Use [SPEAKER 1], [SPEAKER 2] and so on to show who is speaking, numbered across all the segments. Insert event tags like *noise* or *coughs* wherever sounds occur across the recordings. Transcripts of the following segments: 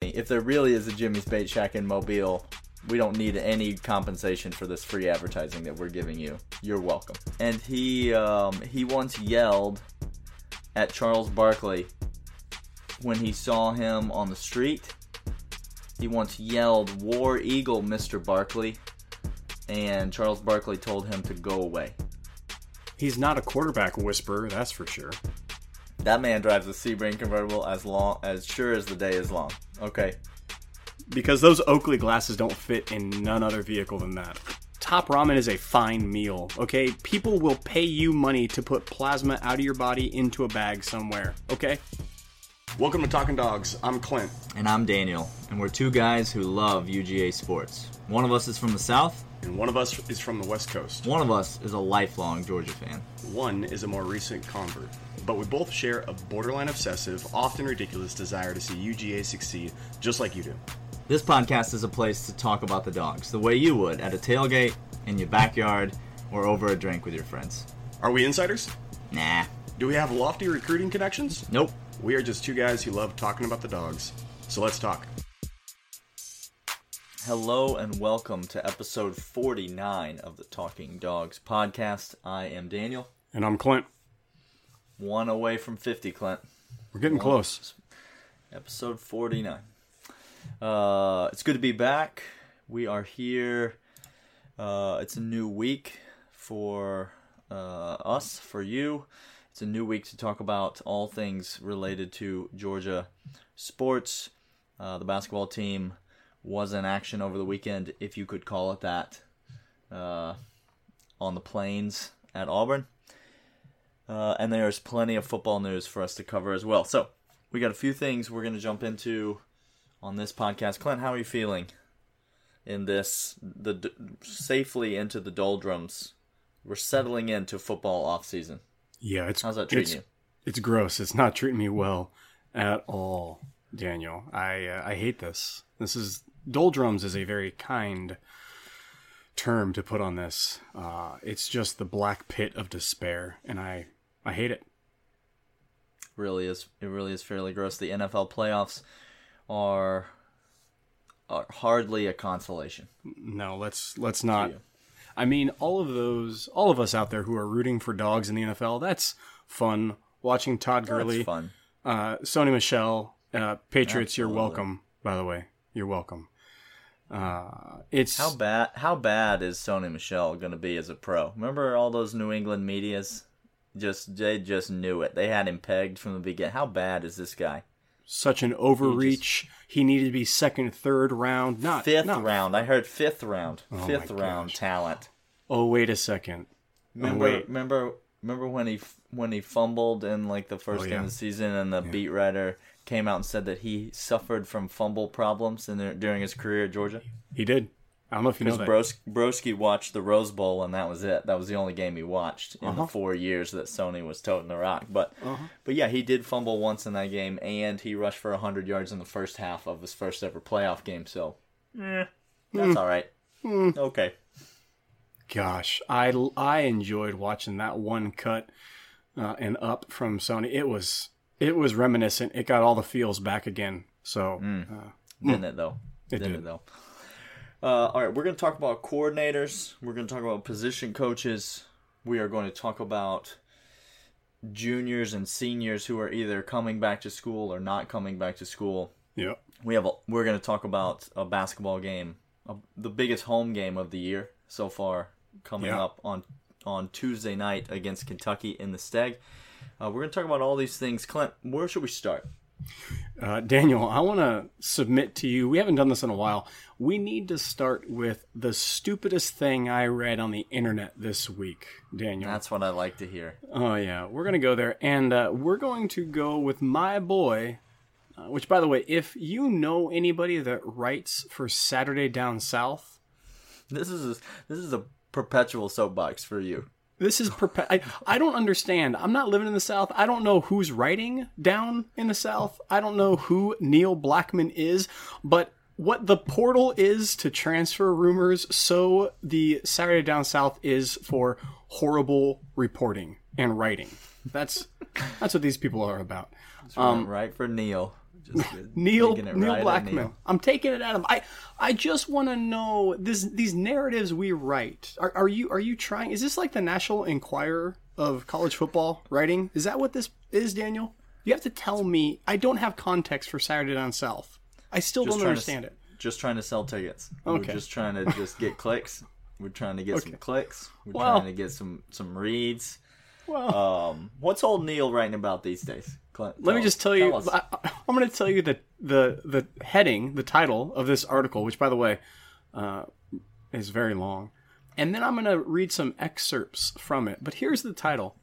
[SPEAKER 1] If there really is a Jimmy's Bait Shack in Mobile, we don't need any compensation for this free advertising that we're giving you. You're welcome. And he um, he once yelled at Charles Barkley when he saw him on the street. He once yelled, "War Eagle, Mr. Barkley," and Charles Barkley told him to go away.
[SPEAKER 2] He's not a quarterback whisperer, that's for sure.
[SPEAKER 1] That man drives a Sebring convertible as long as sure as the day is long. Okay.
[SPEAKER 2] Because those Oakley glasses don't fit in none other vehicle than that. Top ramen is a fine meal, okay? People will pay you money to put plasma out of your body into a bag somewhere, okay? Welcome to Talking Dogs. I'm Clint.
[SPEAKER 1] And I'm Daniel, and we're two guys who love UGA sports. One of us is from the South,
[SPEAKER 2] And one of us is from the West Coast.
[SPEAKER 1] one of us is a lifelong Georgia fan.
[SPEAKER 2] One is a more recent convert. But we both share a borderline obsessive, often ridiculous desire to see UGA succeed just like you do.
[SPEAKER 1] This podcast is a place to talk about the dogs the way you would at a tailgate, in your backyard, or over a drink with your friends.
[SPEAKER 2] Are we insiders?
[SPEAKER 1] Nah.
[SPEAKER 2] Do we have lofty recruiting connections?
[SPEAKER 1] Nope.
[SPEAKER 2] We are just two guys who love talking about the dogs. So let's talk.
[SPEAKER 1] Hello and welcome to episode 49 of the Talking Dogs podcast. I am Daniel.
[SPEAKER 2] And I'm Clint.
[SPEAKER 1] One away from 50, Clint.
[SPEAKER 2] We're getting close.
[SPEAKER 1] episode 49 uh it's good to be back. We are here. Uh it's a new week for uh us for you. It's a new week to talk about all things related to georgia sports. Uh the basketball team was in action over the weekend if you could call it that uh on the plains at auburn uh, and there's plenty of football news for us to cover as well. So, we got a few things we're going to jump into on this podcast. Clint, how are you feeling in this the d- safely into the doldrums? We're settling into football off season.
[SPEAKER 2] Yeah, it's
[SPEAKER 1] How's that treating
[SPEAKER 2] it's,
[SPEAKER 1] you?
[SPEAKER 2] It's gross. It's not treating me well at all, Daniel. I uh, I hate this. This is doldrums is a very kind term to put on this. Uh, it's just the black pit of despair, and I I hate it.
[SPEAKER 1] Really is it really is fairly gross. The NFL playoffs are are hardly a consolation.
[SPEAKER 2] No, let's let's not. I mean, all of those, all of us out there who are rooting for dogs in the NFL, that's fun. Watching Todd
[SPEAKER 1] That's
[SPEAKER 2] Gurley,
[SPEAKER 1] fun.
[SPEAKER 2] uh, Sony Michel, uh, Patriots, you're welcome. By the way, you're welcome. Uh, it's
[SPEAKER 1] How bad how bad is Sony Michel going to be as a pro? Remember all those New England medias? Just they just knew it. They had him pegged from the beginning. How bad is this guy?
[SPEAKER 2] such an overreach. He, needed to be second, third round, not
[SPEAKER 1] Fifth
[SPEAKER 2] not-
[SPEAKER 1] round. I heard fifth round.
[SPEAKER 2] Oh
[SPEAKER 1] fifth round
[SPEAKER 2] gosh.
[SPEAKER 1] talent.
[SPEAKER 2] Oh, wait a second.
[SPEAKER 1] Oh, remember
[SPEAKER 2] wait.
[SPEAKER 1] remember remember when he when he fumbled in like the first
[SPEAKER 2] Oh,
[SPEAKER 1] game
[SPEAKER 2] yeah.
[SPEAKER 1] of the season and the beat writer came out and said that he suffered from fumble problems in the, during his career at Georgia.
[SPEAKER 2] He did. I don't know if you know that.
[SPEAKER 1] Bros- Broski watched the Rose Bowl, and that was it. That was the only game he watched in
[SPEAKER 2] Uh-huh.
[SPEAKER 1] the four years that Sony was toting the rock. But, but yeah, he did fumble once in that game, and he rushed for hundred yards in the first half of his first ever playoff game. So, eh, that's all right. Okay,
[SPEAKER 2] Gosh, I I enjoyed watching that one cut uh, and up from Sony. It was it was reminiscent. It got all the feels back again. So uh,
[SPEAKER 1] didn't it though?
[SPEAKER 2] It
[SPEAKER 1] didn't
[SPEAKER 2] did.
[SPEAKER 1] it though? Uh, all right, we're going to talk about coordinators. We're going to talk about position coaches. We are going to talk about juniors and seniors who are either coming back to school or not coming back to school.
[SPEAKER 2] yeah,
[SPEAKER 1] we have a, we're going to talk about a basketball game, a, the biggest home game of the year so far, coming
[SPEAKER 2] Yeah.
[SPEAKER 1] up on on Tuesday night against Kentucky in the Steg. Uh, we're going to talk about all these things. Clint, where should we start?
[SPEAKER 2] Uh, Daniel, I want to submit to you. We haven't done this in a while. We need to start with the stupidest thing I read on the internet this week, Daniel.
[SPEAKER 1] That's what I like to hear.
[SPEAKER 2] Oh yeah, we're gonna go there, and uh, we're going to go with my boy. Uh, which, by the way, if you know anybody that writes for Saturday Down South,
[SPEAKER 1] This is a, this is a perpetual soapbox for you.
[SPEAKER 2] This is perpe- I, I don't understand. I'm not living in the South. I don't know who's writing down in the South. I don't know who Neil Blackmon is, but what the portal is to transfer rumors, so the Saturday Down South is for horrible reporting and writing. That's that's what these people are about.
[SPEAKER 1] Um, right for Neil. Just. *laughs*
[SPEAKER 2] Neil Neil
[SPEAKER 1] right at
[SPEAKER 2] Blackmon.
[SPEAKER 1] Neil.
[SPEAKER 2] I'm taking it at him. I I just want to know this these narratives we write. Are, are you are you trying? Is this like the National Enquirer of college football writing? Is that what this is, Daniel? You have to tell me. I don't have context for Saturday Down South. I still
[SPEAKER 1] Just
[SPEAKER 2] don't
[SPEAKER 1] trying to
[SPEAKER 2] understand it.
[SPEAKER 1] Just trying to sell tickets.
[SPEAKER 2] Okay.
[SPEAKER 1] We're just trying to just get clicks. We're trying to get some *laughs* clicks. We're
[SPEAKER 2] Well-
[SPEAKER 1] trying to get some some reads.
[SPEAKER 2] Well,
[SPEAKER 1] Um, what's old Neil writing about these days? Clint,
[SPEAKER 2] let me
[SPEAKER 1] tell
[SPEAKER 2] just tell you.
[SPEAKER 1] us.
[SPEAKER 2] I, I'm going to tell you the the the heading, the title of this article, which by the way uh, is very long, and then I'm going to read some excerpts from it. But here's the title.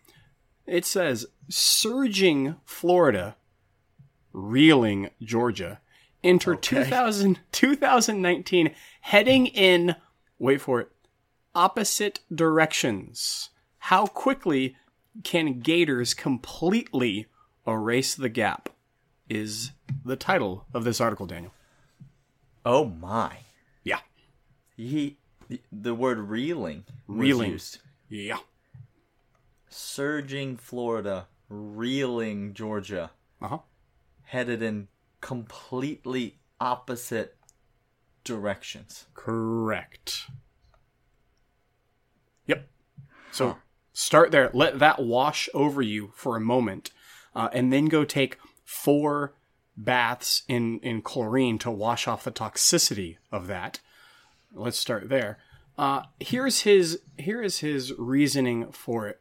[SPEAKER 2] It says "Surging Florida, Reeling Georgia." Enter 2000, 2019 heading in, wait for it, opposite directions. How quickly can Gators completely erase the gap? Is the title of this article, Daniel.
[SPEAKER 1] Oh my!
[SPEAKER 2] Yeah.
[SPEAKER 1] He the, the word reeling was
[SPEAKER 2] Reeling.
[SPEAKER 1] used.
[SPEAKER 2] Yeah.
[SPEAKER 1] Surging Florida, reeling Georgia,
[SPEAKER 2] Uh huh.
[SPEAKER 1] headed in completely opposite directions.
[SPEAKER 2] Correct. Yep. So start there. Let that wash over you for a moment, uh, and then go take four baths in in chlorine to wash off the toxicity of that. Let's start there. Uh, here's his here is his reasoning for it.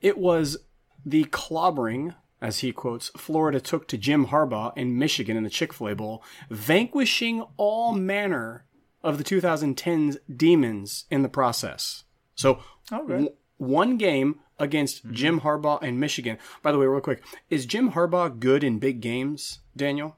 [SPEAKER 2] It was the clobbering, as he quotes, Florida took to Jim Harbaugh in Michigan in the Chick Fil A Bowl, vanquishing all manner of the 2010s demons in the process. So w- one game against mm-hmm. Jim Harbaugh and Michigan. By the way, real quick, is Jim Harbaugh good in big games, Daniel?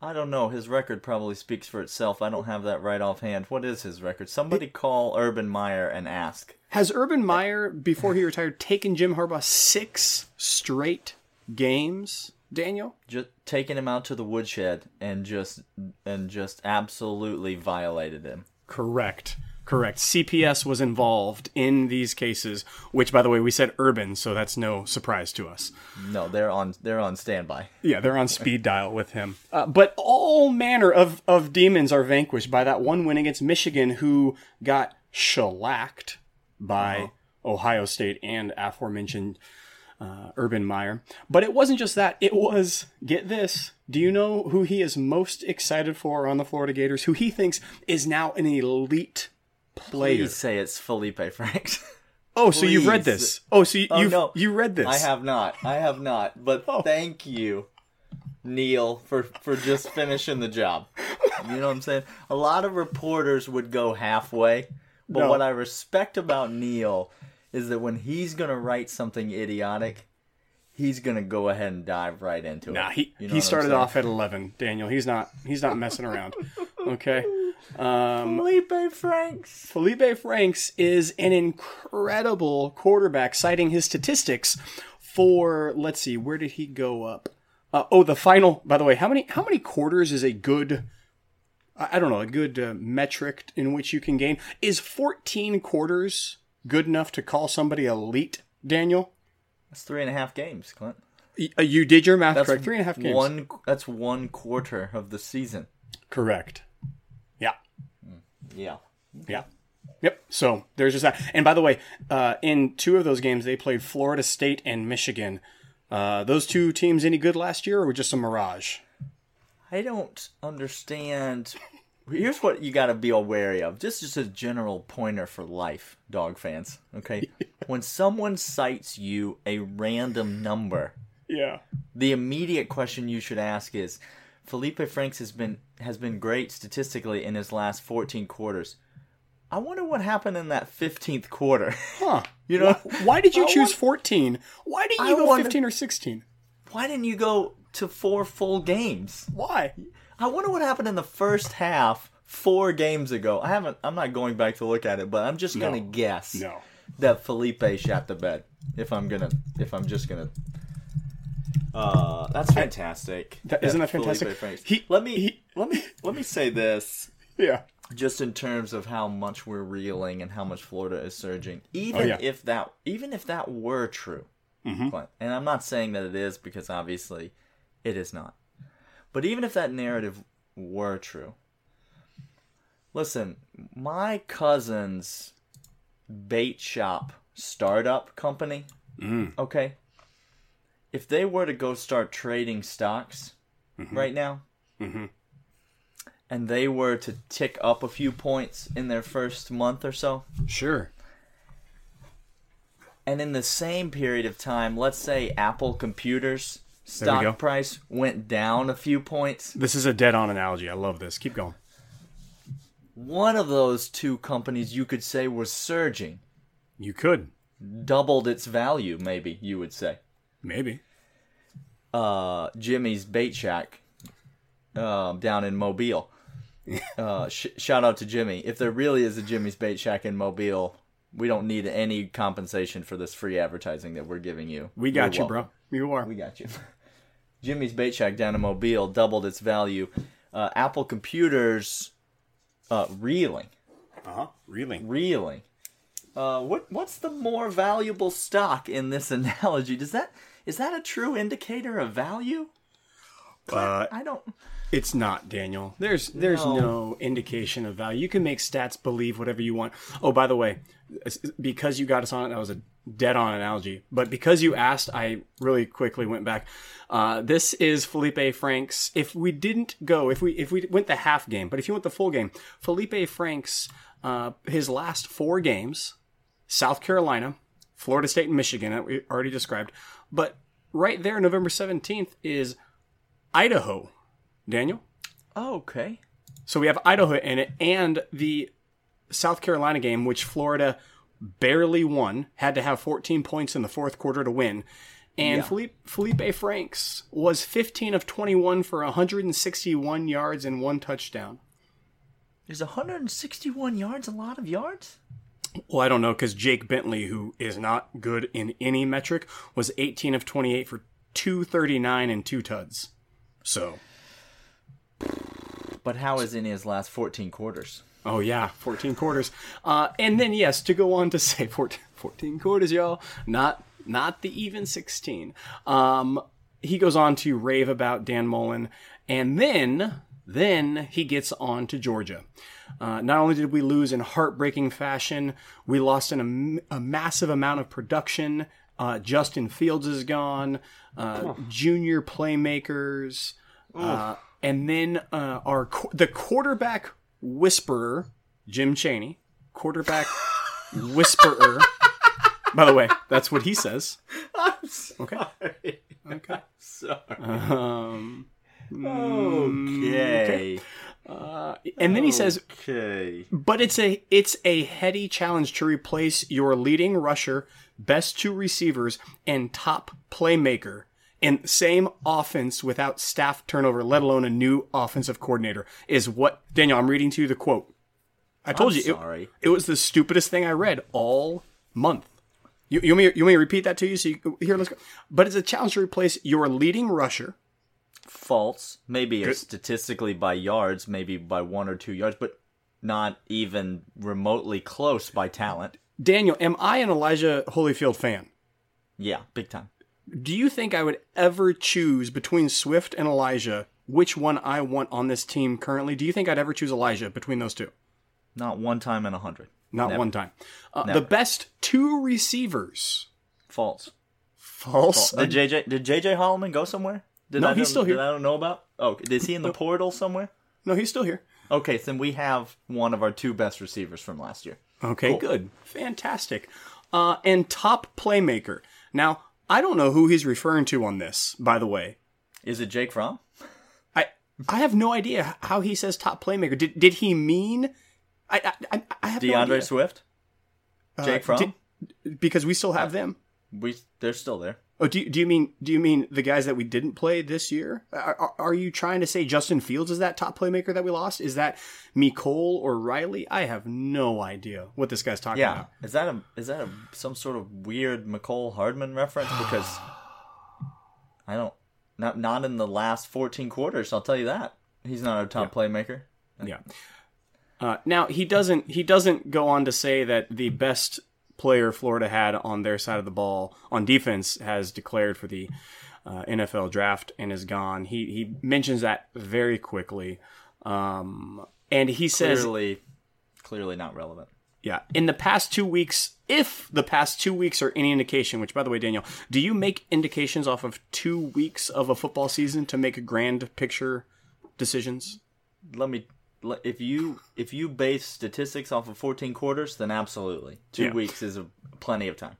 [SPEAKER 1] I don't know. His record probably speaks for itself. I don't have that right offhand. What is his record? Somebody call Urban Meyer and ask.
[SPEAKER 2] Has Urban Meyer, before he retired, taken Jim Harbaugh six straight games, Daniel?
[SPEAKER 1] Just taking him out to the woodshed and just and just absolutely violated him.
[SPEAKER 2] Correct. Correct. CPS was involved in these cases, which, by the way, we said urban, so that's no surprise to us.
[SPEAKER 1] No, they're on they're on standby.
[SPEAKER 2] Yeah, they're on speed dial with him. Uh, but all manner of, of demons are vanquished by that one win against Michigan, who got shellacked by Ohio State and aforementioned uh, Urban Meyer. But it wasn't just that. It was, get this, do you know who he is most excited for on the Florida Gators? Who he thinks is now an elite player.
[SPEAKER 1] Please say it's Felipe Franks. *laughs*
[SPEAKER 2] Oh, so you've read this. Oh, so you,
[SPEAKER 1] Oh,
[SPEAKER 2] you've,
[SPEAKER 1] no.
[SPEAKER 2] you read this.
[SPEAKER 1] I have not. I have not. But
[SPEAKER 2] Oh.
[SPEAKER 1] thank you, Neil, for for just finishing the job. *laughs* You know what I'm saying? A lot of reporters would go halfway, but
[SPEAKER 2] No.
[SPEAKER 1] what I respect about Neil is that when he's gonna write something idiotic, he's gonna go ahead and dive right into it.
[SPEAKER 2] Nah, he,
[SPEAKER 1] You know
[SPEAKER 2] he started off at 11, Daniel. He's not he's not messing around. Okay. *laughs* Um,
[SPEAKER 1] Felipe Franks.
[SPEAKER 2] Felipe Franks is an incredible quarterback, citing his statistics for let's see, where did he go up? Uh, oh, the final. By the way, how many how many quarters is a good? I I don't know a good uh, metric in which you can gain. Is 14 quarters good enough to call somebody elite, Daniel?
[SPEAKER 1] That's three and a half games, Clint.
[SPEAKER 2] Uh, You did your math
[SPEAKER 1] That's
[SPEAKER 2] correct. Three and a half games.
[SPEAKER 1] One. That's one quarter of the season.
[SPEAKER 2] Correct. Yeah.
[SPEAKER 1] Yeah.
[SPEAKER 2] Yep. So there's just that. And by the way, uh, in two of those games, they played Florida State and Michigan. Uh, those two teams any good last year, or were just a mirage?
[SPEAKER 1] I don't understand. Here's what you got to be wary of. Just just a general pointer for life, dog fans. Okay, *laughs* when someone cites you a random number,
[SPEAKER 2] Yeah.
[SPEAKER 1] the immediate question you should ask is, Felipe Franks has been has been great statistically in his last 14 quarters. I wonder what happened in that 15th quarter.
[SPEAKER 2] Huh. *laughs*
[SPEAKER 1] you know,
[SPEAKER 2] Why did you
[SPEAKER 1] I
[SPEAKER 2] choose
[SPEAKER 1] want-
[SPEAKER 2] 14? Why didn't
[SPEAKER 1] I
[SPEAKER 2] you go
[SPEAKER 1] wonder-
[SPEAKER 2] 15 or 16?
[SPEAKER 1] why didn't you go to four full games?
[SPEAKER 2] Why?
[SPEAKER 1] I wonder what happened in the first half four games ago. I haven't. I'm not going back to look at it, but I'm just gonna
[SPEAKER 2] No.
[SPEAKER 1] guess
[SPEAKER 2] No.
[SPEAKER 1] that Felipe shot the bed. If I'm gonna, if I'm just gonna. Uh, that's fantastic.
[SPEAKER 2] That- isn't that fantastic? He-
[SPEAKER 1] let me
[SPEAKER 2] he-
[SPEAKER 1] let me let me say this. *laughs*
[SPEAKER 2] Yeah.
[SPEAKER 1] Just in terms of how much we're reeling and how much Florida is surging, even
[SPEAKER 2] Oh, yeah.
[SPEAKER 1] if that even if that were true,
[SPEAKER 2] Mm-hmm.
[SPEAKER 1] Clint, and I'm not saying that it is because obviously it is not. But even if that narrative were true, listen, my cousin's bait shop startup company, okay, if they were to go start trading stocks mm-hmm. right now, mm-hmm. and they were to tick up a few points in their first month or so,
[SPEAKER 2] Sure.
[SPEAKER 1] and in the same period of time, let's say Apple Computers
[SPEAKER 2] There we
[SPEAKER 1] stock price went down a few points,
[SPEAKER 2] This is a dead on analogy. I love this. Keep going.
[SPEAKER 1] one of those two companies you could say was surging,
[SPEAKER 2] You could.
[SPEAKER 1] doubled its value, maybe you would say.
[SPEAKER 2] Maybe.
[SPEAKER 1] Uh, Jimmy's Bait Shack um, down in Mobile. *laughs* Uh, sh- shout out to Jimmy. If there really is a Jimmy's Bait Shack in Mobile, we don't need any compensation for this free advertising that we're giving you.
[SPEAKER 2] We got
[SPEAKER 1] You're
[SPEAKER 2] you,
[SPEAKER 1] welcome.
[SPEAKER 2] bro. You are.
[SPEAKER 1] We got you. *laughs* Jimmy's Bait Shack down in Mobile doubled its value. Uh, Apple Computers uh, reeling,
[SPEAKER 2] Uh-huh. Reeling.
[SPEAKER 1] reeling. Uh, what what's the more valuable stock in this *laughs* analogy? Does that is that a true indicator of value?
[SPEAKER 2] Uh,
[SPEAKER 1] I don't.
[SPEAKER 2] It's not, Daniel. There's there's
[SPEAKER 1] No.
[SPEAKER 2] no. indication of value. You can make stats believe whatever you want. Oh, by the way, because you got us on it, that was a dead on analogy. But because you asked, I really quickly went back. Uh, this is Felipe Franks. If we didn't go, if we if we went the half game, but if you went the full game, Felipe Franks, uh, his last four games, South Carolina, Florida State, and Michigan, that we already described. But right there, November seventeenth is Idaho. Daniel.
[SPEAKER 1] Oh, okay.
[SPEAKER 2] So we have Idaho in it and the South Carolina game, which Florida barely won, had to have 14 points in the fourth quarter to win. And
[SPEAKER 1] Yeah.
[SPEAKER 2] Felipe, Felipe Franks was 15 of 21 for 161 yards and one touchdown.
[SPEAKER 1] Is 161 yards a lot of yards?
[SPEAKER 2] Well, I don't know because Jake Bentley, who is not good in any metric, was 18 of 28 for 239 and two tuds. So,
[SPEAKER 1] But how is in his last 14 quarters?
[SPEAKER 2] Oh yeah, 14 quarters. Uh, and then yes, to go on to say *laughs* 14, 14 quarters, y'all. Not not the even 16. Um, he goes on to rave about Dan Mullen, and then then he gets on to Georgia. Uh, not only did we lose in heartbreaking fashion, we lost in a massive amount of production. Uh, Justin Fields is gone. Uh, Junior playmakers. Uh, and then uh, our the quarterback whisperer, Jim Chaney, quarterback *laughs* whisperer. By the way, that's what he says. Okay. Okay.
[SPEAKER 1] Sorry.
[SPEAKER 2] Um,
[SPEAKER 1] Okay.
[SPEAKER 2] Uh, and then he says,
[SPEAKER 1] Okay.
[SPEAKER 2] but it's a it's a heady challenge to replace your leading rusher, best two receivers, and top playmaker in same offense without staff turnover, let alone a new offensive coordinator. Is what Daniel? I'm reading to you the quote. I told
[SPEAKER 1] I'm
[SPEAKER 2] you it-
[SPEAKER 1] sorry.
[SPEAKER 2] It, was the stupidest thing I read all month. You, you, want me, you want me to repeat that to you? So you, here, let's go. But it's a challenge to replace your leading rusher,
[SPEAKER 1] False. Maybe statistically by yards, maybe by one or two yards, but not even remotely close by talent.
[SPEAKER 2] Daniel. Am I an Elijah Holyfield fan?
[SPEAKER 1] Yeah, big time.
[SPEAKER 2] Do you think I would ever choose between Swift and Elijah which one I want on this team currently? Do you think I'd ever choose Elijah between those two?
[SPEAKER 1] Not one time in a hundred.
[SPEAKER 2] Not
[SPEAKER 1] Never.
[SPEAKER 2] one time. Uh, the best two receivers.
[SPEAKER 1] False.
[SPEAKER 2] False.
[SPEAKER 1] Did JJ did JJ Holloman go somewhere? Did
[SPEAKER 2] No,
[SPEAKER 1] I
[SPEAKER 2] he's still here.
[SPEAKER 1] I don't know about? Oh, is he in the portal somewhere?
[SPEAKER 2] no, he's still here.
[SPEAKER 1] Okay, then we have one of our two best receivers from last year.
[SPEAKER 2] Okay, good. Fantastic. Uh, and top playmaker. Now, I don't know who he's referring to on this, by the way.
[SPEAKER 1] Is it Jake Fromm?
[SPEAKER 2] I I have no idea how he says top playmaker. Did did he mean I I, I- have no
[SPEAKER 1] DeAndre
[SPEAKER 2] idea.
[SPEAKER 1] Swift? Jake
[SPEAKER 2] Uh,
[SPEAKER 1] Fromm?
[SPEAKER 2] did- because we still have them.
[SPEAKER 1] we they're still there.
[SPEAKER 2] Oh, do you, do you mean do you mean the guys that we didn't play this year? Are, are, you trying to say Justin Fields is that top playmaker that we lost? Is that Mecole or Riley? I have no idea what this guy's talking
[SPEAKER 1] Yeah.
[SPEAKER 2] about.
[SPEAKER 1] Is that a is that a some sort of weird Mecole Hardman reference? Because *sighs* I don't not not in the last fourteen quarters, I'll tell you that. He's not our top playmaker.
[SPEAKER 2] Yeah. Uh, now he doesn't he doesn't go on to say that the best player Florida had on their side of the ball on defense has declared for the uh, NFL draft and is gone. He he mentions that very quickly, um, and he says,
[SPEAKER 1] Clearly, clearly not relevant.
[SPEAKER 2] "Yeah, in the past two weeks, if the past two weeks are any indication, which by the way, Daniel, do you make indications off of two weeks of a football season to make grand picture decisions?"
[SPEAKER 1] Let me. If you if you base statistics off of 14 quarters, then absolutely, two
[SPEAKER 2] Yeah.
[SPEAKER 1] weeks is a, plenty of time.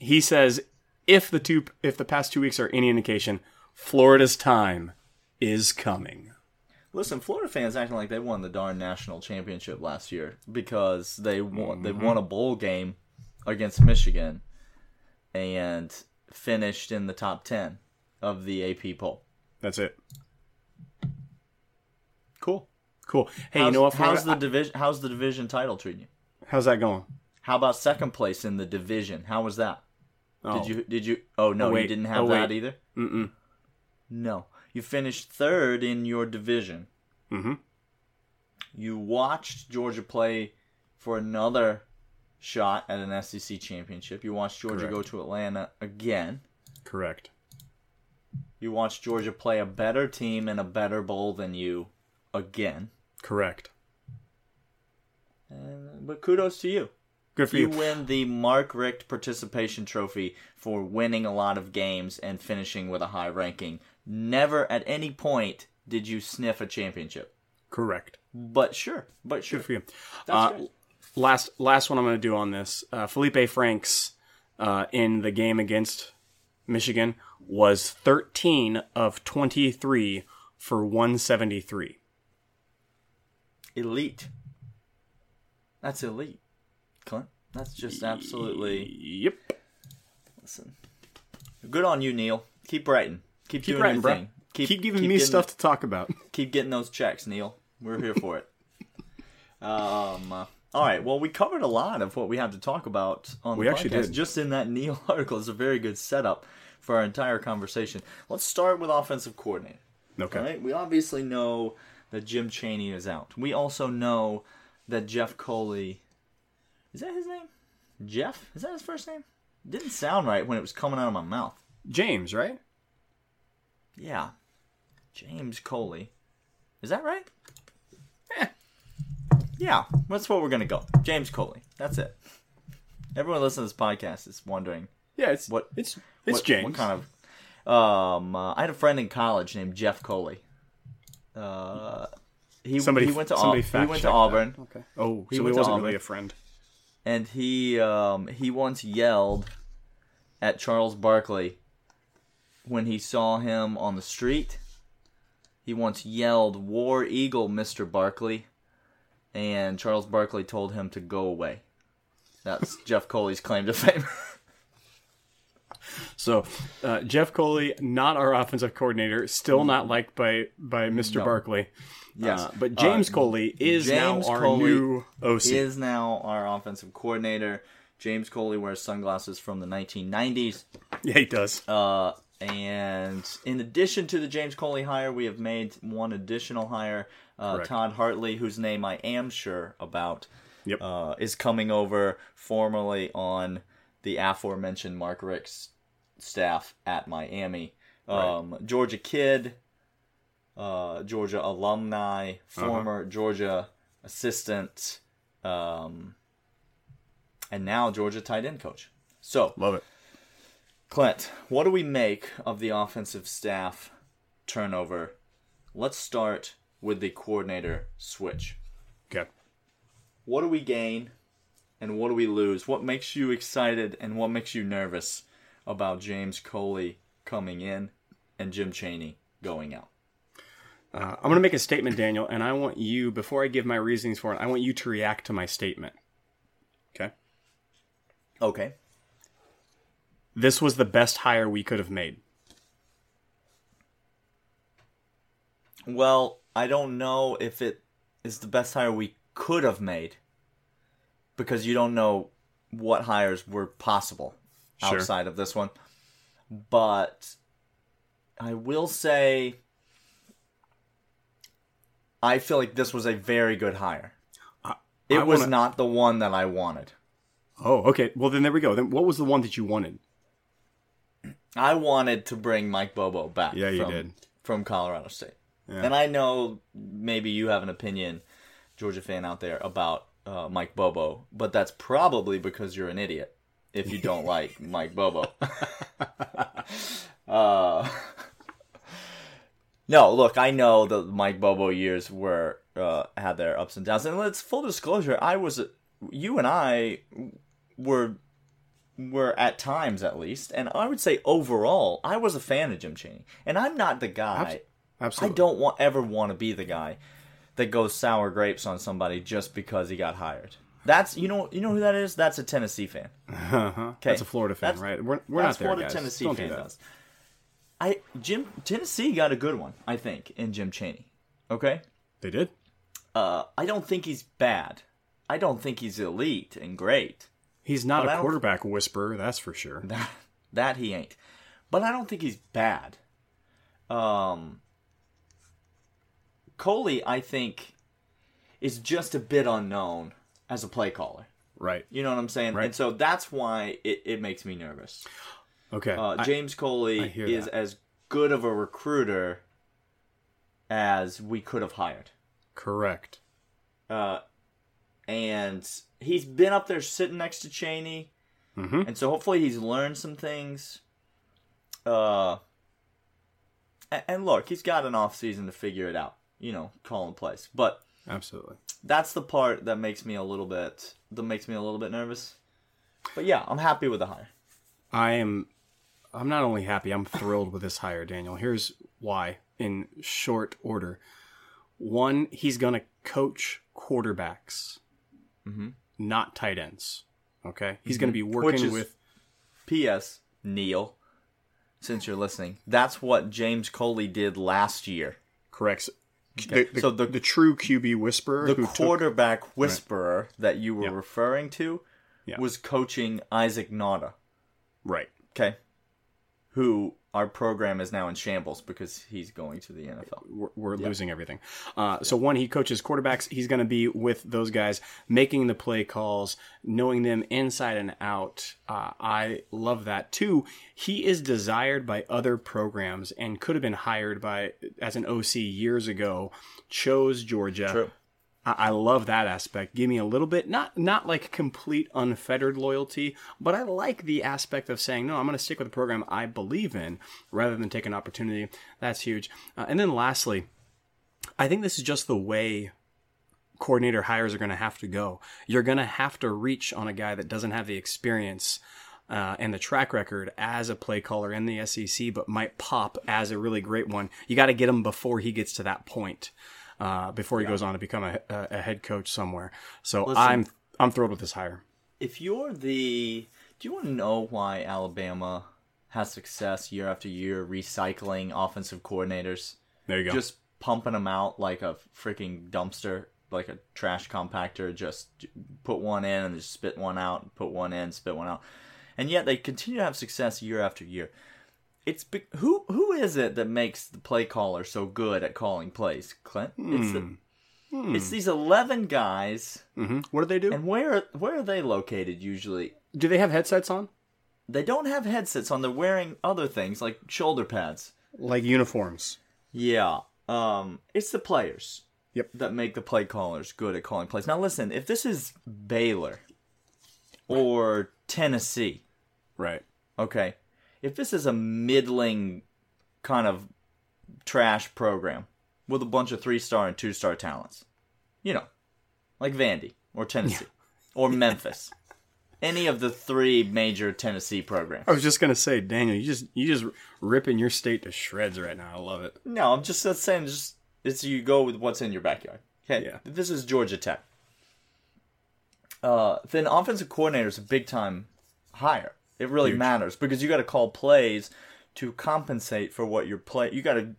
[SPEAKER 2] he says if the two if the past two weeks are any indication, Florida's time is coming.
[SPEAKER 1] Listen, Florida fans acting like they won the darn national championship last year because they won they mm-hmm. won a bowl game against Michigan and finished in the top 10 of the AP poll.
[SPEAKER 2] That's it.
[SPEAKER 1] Cool.
[SPEAKER 2] Hey,
[SPEAKER 1] How's,
[SPEAKER 2] you know what?
[SPEAKER 1] how's the division how's the division title treating you?
[SPEAKER 2] how's that going?
[SPEAKER 1] How about second place in the division? How was that?
[SPEAKER 2] Oh,
[SPEAKER 1] Did you did you Oh no,
[SPEAKER 2] Oh,
[SPEAKER 1] you didn't have
[SPEAKER 2] Oh,
[SPEAKER 1] that either?
[SPEAKER 2] Mm-mm.
[SPEAKER 1] No. You finished third in your division.
[SPEAKER 2] Mm-hmm.
[SPEAKER 1] You watched Georgia play for another shot at an SEC championship. You watched Georgia
[SPEAKER 2] Correct.
[SPEAKER 1] go to Atlanta again.
[SPEAKER 2] Correct.
[SPEAKER 1] You watched Georgia play a better team in a better bowl than you again.
[SPEAKER 2] Correct.
[SPEAKER 1] And, but kudos to you.
[SPEAKER 2] Good for
[SPEAKER 1] You
[SPEAKER 2] you.
[SPEAKER 1] win the Mark Richt Participation Trophy for winning a lot of games and finishing with a high ranking. Never at any point did you sniff a championship.
[SPEAKER 2] Correct.
[SPEAKER 1] But sure, but sure.
[SPEAKER 2] Good for you.
[SPEAKER 1] That's
[SPEAKER 2] Uh, last last one I'm going to do on this. Uh, Felipe Franks uh, in the game against Michigan was 13 of 23 for 173.
[SPEAKER 1] Elite. That's elite, Clint. That's just absolutely.
[SPEAKER 2] Yep.
[SPEAKER 1] Listen, good on you, Neil. Keep writing. Keep,
[SPEAKER 2] Keep
[SPEAKER 1] doing
[SPEAKER 2] writing,
[SPEAKER 1] your thing.
[SPEAKER 2] Keep, giving me
[SPEAKER 1] getting-
[SPEAKER 2] stuff to talk about. *laughs*
[SPEAKER 1] Keep getting those checks, Neil. We're here for it. *laughs* um. uh, all right. Well, we covered a lot of what we had to talk about on
[SPEAKER 2] We
[SPEAKER 1] the
[SPEAKER 2] actually
[SPEAKER 1] podcast.
[SPEAKER 2] did.
[SPEAKER 1] Just in that Neil *laughs* article is a very good setup for our entire conversation. Let's start with offensive coordinator.
[SPEAKER 2] Okay.
[SPEAKER 1] Right. We obviously know that Jim Chaney is out. We also know that Jeff Coley. Is that his name? Jeff? Is that his first name? Didn't sound right when it was coming out of my mouth.
[SPEAKER 2] James, right?
[SPEAKER 1] Yeah. James Coley. Is that right?
[SPEAKER 2] Eh.
[SPEAKER 1] Yeah, that's what we're gonna go. James Coley. That's it. Everyone listening to this podcast is wondering
[SPEAKER 2] Yeah, it's
[SPEAKER 1] What-
[SPEAKER 2] it's it's
[SPEAKER 1] what,
[SPEAKER 2] James.
[SPEAKER 1] What kind of? Um, uh, I had a friend in college named Jeff Coley. Uh, he
[SPEAKER 2] somebody
[SPEAKER 1] he went to
[SPEAKER 2] somebody
[SPEAKER 1] Au- he went to Auburn,
[SPEAKER 2] that. Okay. Oh,
[SPEAKER 1] He
[SPEAKER 2] so he wasn't
[SPEAKER 1] Auburn.
[SPEAKER 2] really a friend.
[SPEAKER 1] and he um he once yelled at Charles Barkley when he saw him on the street. He once yelled, "War Eagle, Mister Barkley," and Charles Barkley told him to go away. That's Jeff Coley's claim to fame. *laughs*
[SPEAKER 2] So, uh, Jeff Coley, not our offensive coordinator, still not liked by by Mr.
[SPEAKER 1] No.
[SPEAKER 2] Barkley.
[SPEAKER 1] Yes.
[SPEAKER 2] Uh, but James
[SPEAKER 1] Uh,
[SPEAKER 2] Coley is
[SPEAKER 1] James
[SPEAKER 2] now our
[SPEAKER 1] Coley
[SPEAKER 2] new OC.
[SPEAKER 1] is now our offensive coordinator. James Coley wears sunglasses from the 1990s.
[SPEAKER 2] yeah, he does.
[SPEAKER 1] Uh, and in addition to the James Coley hire, we have made one additional hire. Uh, Todd Hartley, whose name I am sure about,
[SPEAKER 2] Yep.
[SPEAKER 1] uh, is coming over formally on the aforementioned Mark Richt's staff at Miami. Um, Georgia kid, uh, Georgia alumni,
[SPEAKER 2] Uh-huh.
[SPEAKER 1] former Georgia assistant, um, and now Georgia tight end coach. So,
[SPEAKER 2] Love it.
[SPEAKER 1] Clint, what do we make of the offensive staff turnover? Let's start with the coordinator switch.
[SPEAKER 2] Okay.
[SPEAKER 1] What do we gain and what do we lose? What makes you excited and what makes you nervous about James Coley coming in and Jim Chaney going out?
[SPEAKER 2] Uh, I'm going to make a statement, Daniel, and I want you, before I give my reasonings for it, I want you to react to my statement. Okay.
[SPEAKER 1] Okay.
[SPEAKER 2] This was the best hire we could have made.
[SPEAKER 1] Well, I don't know if it is the best hire we could have made because you don't know what hires were possible
[SPEAKER 2] Sure.
[SPEAKER 1] outside of this one. But I will say I feel like this was a very good hire.
[SPEAKER 2] I-
[SPEAKER 1] It
[SPEAKER 2] I
[SPEAKER 1] was
[SPEAKER 2] wanna-
[SPEAKER 1] not the one that I wanted.
[SPEAKER 2] Oh, okay. Well, then there we go. Then what was the one that you wanted?
[SPEAKER 1] I wanted to bring Mike Bobo back.
[SPEAKER 2] Yeah, you
[SPEAKER 1] from,
[SPEAKER 2] did.
[SPEAKER 1] from Colorado State, and I know maybe you have an opinion, Georgia fan out there about uh, Mike Bobo, but that's probably because you're an idiot if you don't *laughs* like Mike Bobo. *laughs* uh, no, look, I know the Mike Bobo years were uh, had their ups and downs, and let's full disclosure, I was, you and I were were at times at least, and I would say overall, I was a fan of Jim Chaney, and I'm not the guy. I
[SPEAKER 2] Absolutely.
[SPEAKER 1] don't want ever want to be the guy that goes sour grapes on somebody just because he got hired. That's you know you know who that is. That's a Tennessee fan.
[SPEAKER 2] Uh-huh. That's a Florida fan,
[SPEAKER 1] That's-
[SPEAKER 2] right? We're, we're
[SPEAKER 1] That's
[SPEAKER 2] not there,
[SPEAKER 1] what a
[SPEAKER 2] guys.
[SPEAKER 1] Tennessee
[SPEAKER 2] Don't
[SPEAKER 1] fan
[SPEAKER 2] do
[SPEAKER 1] does. I Jim Tennessee got a good one, I think, in Jim Chaney. Okay,
[SPEAKER 2] They did.
[SPEAKER 1] uh, I don't think he's bad. I don't think he's elite and great.
[SPEAKER 2] He's not
[SPEAKER 1] But
[SPEAKER 2] a quarterback whisperer, that's for sure. *laughs*
[SPEAKER 1] That that he ain't. But I don't think he's bad. Um Coley, I think, is just a bit unknown as a play caller.
[SPEAKER 2] Right.
[SPEAKER 1] You know what I'm saying?
[SPEAKER 2] Right.
[SPEAKER 1] And so that's why it, it makes me nervous.
[SPEAKER 2] Okay.
[SPEAKER 1] Uh,
[SPEAKER 2] I-
[SPEAKER 1] James Coley
[SPEAKER 2] I
[SPEAKER 1] is
[SPEAKER 2] that.
[SPEAKER 1] as good of a recruiter as we could have hired.
[SPEAKER 2] correct.
[SPEAKER 1] Uh, and he's been up there sitting next to Chaney,
[SPEAKER 2] Mhm.
[SPEAKER 1] and so hopefully he's learned some things. Uh, and look, he's got an off season to figure it out. You know, calling plays, but
[SPEAKER 2] Absolutely.
[SPEAKER 1] That's the part that makes me a little bit that makes me a little bit nervous. But yeah, I'm happy with the hire.
[SPEAKER 2] I am I'm not only happy, I'm thrilled with this hire, Daniel. Here's why in short order. One, he's going to coach quarterbacks,
[SPEAKER 1] Mhm.
[SPEAKER 2] not tight ends. Okay? He's going to be working
[SPEAKER 1] is-
[SPEAKER 2] with
[SPEAKER 1] P.S. Neil, since you're listening, that's what James Coley did last year.
[SPEAKER 2] correct
[SPEAKER 1] Okay,
[SPEAKER 2] the, the,
[SPEAKER 1] so the-
[SPEAKER 2] the true QB whisperer
[SPEAKER 1] The
[SPEAKER 2] who took
[SPEAKER 1] quarterback whisperer that you were referring to was coaching Isaac Nauta.
[SPEAKER 2] right.
[SPEAKER 1] Okay. Who our program is now in shambles because he's going to the NFL.
[SPEAKER 2] we're, we're losing everything. Uh, so one, he coaches quarterbacks. He's going to be with those guys, making the play calls, knowing them inside and out. Uh, I love that. Two, he is desired by other programs and could have been hired by as an OC years ago. Chose Georgia.
[SPEAKER 1] True.
[SPEAKER 2] I, love that aspect. Give me a little bit, not not like complete unfettered loyalty, but I like the aspect of saying, no, I'm going to stick with the program I believe in rather than take an opportunity. That's huge. Uh, and then lastly, I think this is just the way coordinator hires are going to have to go. You're going to have to reach on a guy that doesn't have the experience uh, and the track record as a play caller in the SEC, but might pop as a really great one. You got to get him before he gets to that point, uh, before he goes on to become a, a, a head coach somewhere. So
[SPEAKER 1] Listen.
[SPEAKER 2] I'm I'm thrilled with this hire.
[SPEAKER 1] If you're the. Do you want to know why Alabama has success year after year recycling offensive coordinators?
[SPEAKER 2] There you go.
[SPEAKER 1] just pumping them out like a freaking dumpster, like a trash compactor. Just put one in and just spit one out. Put one in, spit one out, and yet they continue to have success year after year. It's be- who who is it that makes the play caller so good at calling plays, Clint? It's the, it's these eleven guys,
[SPEAKER 2] hmm What do they do?
[SPEAKER 1] and where where are they located usually?
[SPEAKER 2] do they have headsets on,
[SPEAKER 1] They don't have headsets on. They're wearing other things like shoulder pads.
[SPEAKER 2] like uniforms?
[SPEAKER 1] Yeah. Um, it's the players.
[SPEAKER 2] Yep.
[SPEAKER 1] That make the play callers good at calling plays. Now listen, if this is Baylor or Tennessee,
[SPEAKER 2] Right.
[SPEAKER 1] okay, if this is a middling kind of trash program with a bunch of three star and two star talents, you know, like Vandy or Tennessee or Memphis, *laughs* any of the three major Tennessee programs.
[SPEAKER 2] I was just gonna say, Daniel, you just you just ripping your state to shreds right now. I love it.
[SPEAKER 1] No, I'm just saying just it's you go with what's in your backyard. Okay,
[SPEAKER 2] Yeah.
[SPEAKER 1] this is Georgia Tech. Uh, then offensive coordinator is a big time hire. It really matters because you got to call plays to compensate for what you're play. You got to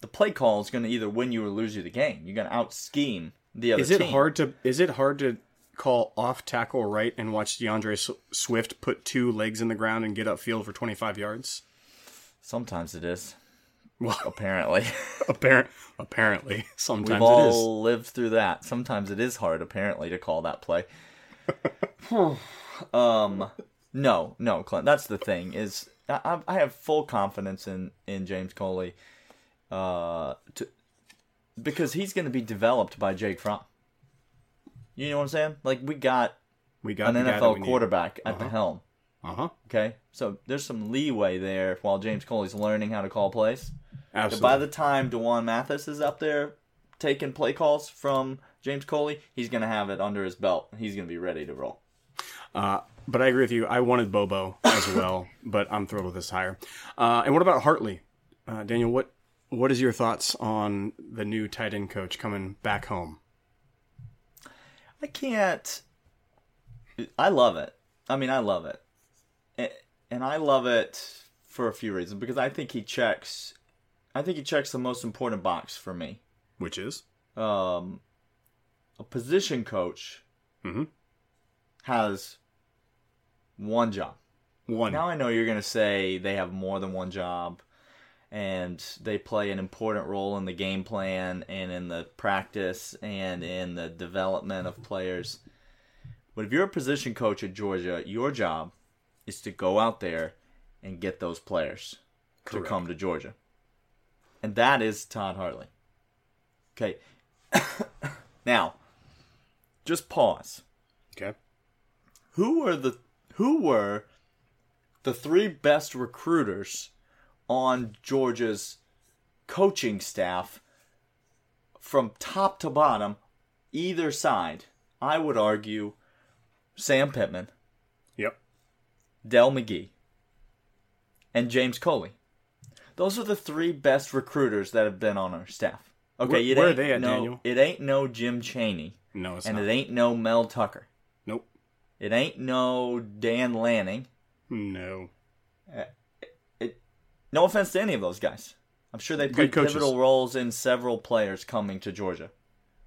[SPEAKER 1] the play call is going to either win you or lose you the game. You're going to out scheme the other.
[SPEAKER 2] Is it
[SPEAKER 1] team.
[SPEAKER 2] hard to is it hard to call off tackle right and watch DeAndre Swift put two legs in the ground and get upfield for 25 yards?
[SPEAKER 1] Sometimes it is.
[SPEAKER 2] Well, *laughs*
[SPEAKER 1] Apparently,
[SPEAKER 2] apparent apparently *laughs* sometimes
[SPEAKER 1] we've
[SPEAKER 2] it
[SPEAKER 1] all lived through that. Sometimes it is hard. Apparently, to call that play. *laughs* um, No, no, Clint. That's the thing is I, I have full confidence in in James Coley, uh, to because he's going to be developed by Jake Fromm. You know what I'm saying? Like we got
[SPEAKER 2] We got
[SPEAKER 1] an
[SPEAKER 2] the guy that
[SPEAKER 1] NFL quarterback at the helm.
[SPEAKER 2] Uh huh.
[SPEAKER 1] Okay, so there's some leeway there while James Coley's learning how to call plays.
[SPEAKER 2] Absolutely.
[SPEAKER 1] by the time D'Wan Mathis is up there taking play calls from James Coley, he's going to have it under his belt. He's going to be ready to roll.
[SPEAKER 2] Uh, but I agree with you. I wanted Bobo as well, *coughs* but I'm thrilled with this hire. Uh, and what about Hartley? Uh, Daniel, what what is your thoughts on the new tight end coach coming back home?
[SPEAKER 1] I can't. I love it. I mean, I love it, and I love it for a few reasons because I think he checks. I think he checks the most important box for me.
[SPEAKER 2] Which is
[SPEAKER 1] Um, a position coach
[SPEAKER 2] Mhm.
[SPEAKER 1] has one job.
[SPEAKER 2] one.
[SPEAKER 1] Now I know you're going to say they have more than one job and they play an important role in the game plan and in the practice and in the development of players. But if you're a position coach at Georgia, your job is to go out there and get those players
[SPEAKER 2] Correct.
[SPEAKER 1] to come to Georgia. And that is Todd Hartley. Okay. *coughs* now, just pause
[SPEAKER 2] okay.
[SPEAKER 1] who are the who were the three best recruiters on Georgia's coaching staff from top to bottom either side I would argue Sam Pittman,
[SPEAKER 2] Yep.
[SPEAKER 1] Dell McGee, and James Coley. Those are the three best recruiters that have been on our staff. Okay,
[SPEAKER 2] Where-
[SPEAKER 1] it
[SPEAKER 2] where are
[SPEAKER 1] ain't
[SPEAKER 2] they at,
[SPEAKER 1] no,
[SPEAKER 2] Daniel?
[SPEAKER 1] It ain't no Jim Chaney,
[SPEAKER 2] No, it's
[SPEAKER 1] and
[SPEAKER 2] not.
[SPEAKER 1] it ain't no Mel Tucker. It ain't no Dan Lanning.
[SPEAKER 2] No. It.
[SPEAKER 1] No offense to any of those guys. I'm sure they played pivotal roles in several players coming to Georgia.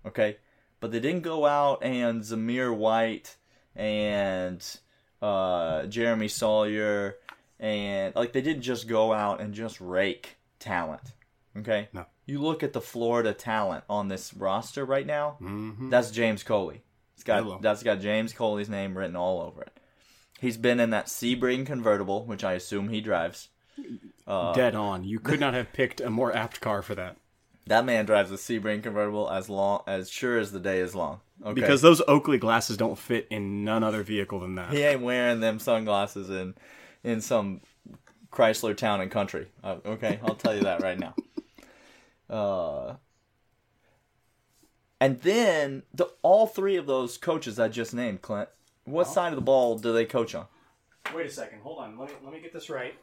[SPEAKER 1] Okay? But they didn't go out and Zamir White and uh, Jeremy Sawyer and like they didn't just go out and just rake talent. Okay?
[SPEAKER 2] No.
[SPEAKER 1] You look at the Florida talent on this roster right now.
[SPEAKER 2] hmm
[SPEAKER 1] That's James Coley. It's got that's got James Coley's name written all over it. He's been in that Sebring convertible, which I assume he drives. Uh,
[SPEAKER 2] Dead on. You could not have picked a more apt car for that.
[SPEAKER 1] That man drives a Sebring convertible as long as sure as the day is long. Okay.
[SPEAKER 2] Because those Oakley glasses don't fit in none other vehicle than that.
[SPEAKER 1] he ain't wearing them sunglasses in in some Chrysler town and country. Uh, okay, I'll tell you that right now. Uh, and then the all three of those coaches I just named, Clint. What side of the ball do they coach on?
[SPEAKER 2] Wait a second. Hold on. Let me let me get this right.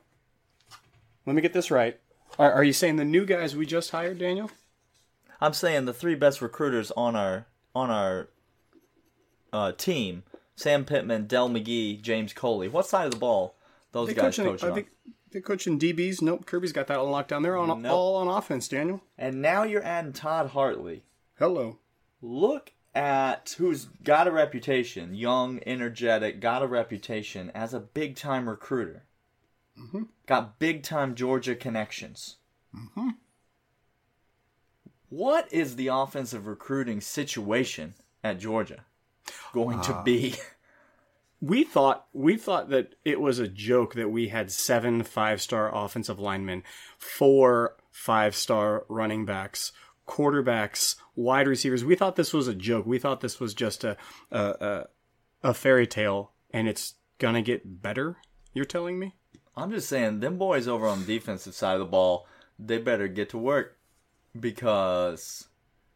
[SPEAKER 2] Let me get this right. Are, are you saying the new guys we just hired, Daniel?
[SPEAKER 1] I'm saying the three best recruiters on our on our uh, team: Sam Pittman, Dell McGee, James Coley. What side of the ball those
[SPEAKER 2] They
[SPEAKER 1] guys
[SPEAKER 2] coaching.
[SPEAKER 1] coach
[SPEAKER 2] Are
[SPEAKER 1] on?
[SPEAKER 2] they, they coaching DBs? Nope. Kirby's got that on lockdown. They're on
[SPEAKER 1] Nope.
[SPEAKER 2] all on offense, Daniel.
[SPEAKER 1] And now you're adding Todd Hartley.
[SPEAKER 2] Hello.
[SPEAKER 1] Look at who's got a reputation, young, energetic, got a reputation as a big time recruiter. Mm-hmm. Got big time Georgia connections. Mm-hmm. What is the offensive recruiting situation at Georgia going to uh, be? *laughs*
[SPEAKER 2] We thought we thought that it was a joke that we had seven five star offensive linemen, four five star running backs, quarterbacks, wide receivers. We thought this was a joke. We thought this was just a a, a, fairy tale, and it's gonna get better. You're telling me?
[SPEAKER 1] I'm just saying, them boys over on the defensive side of the ball, they better get to work because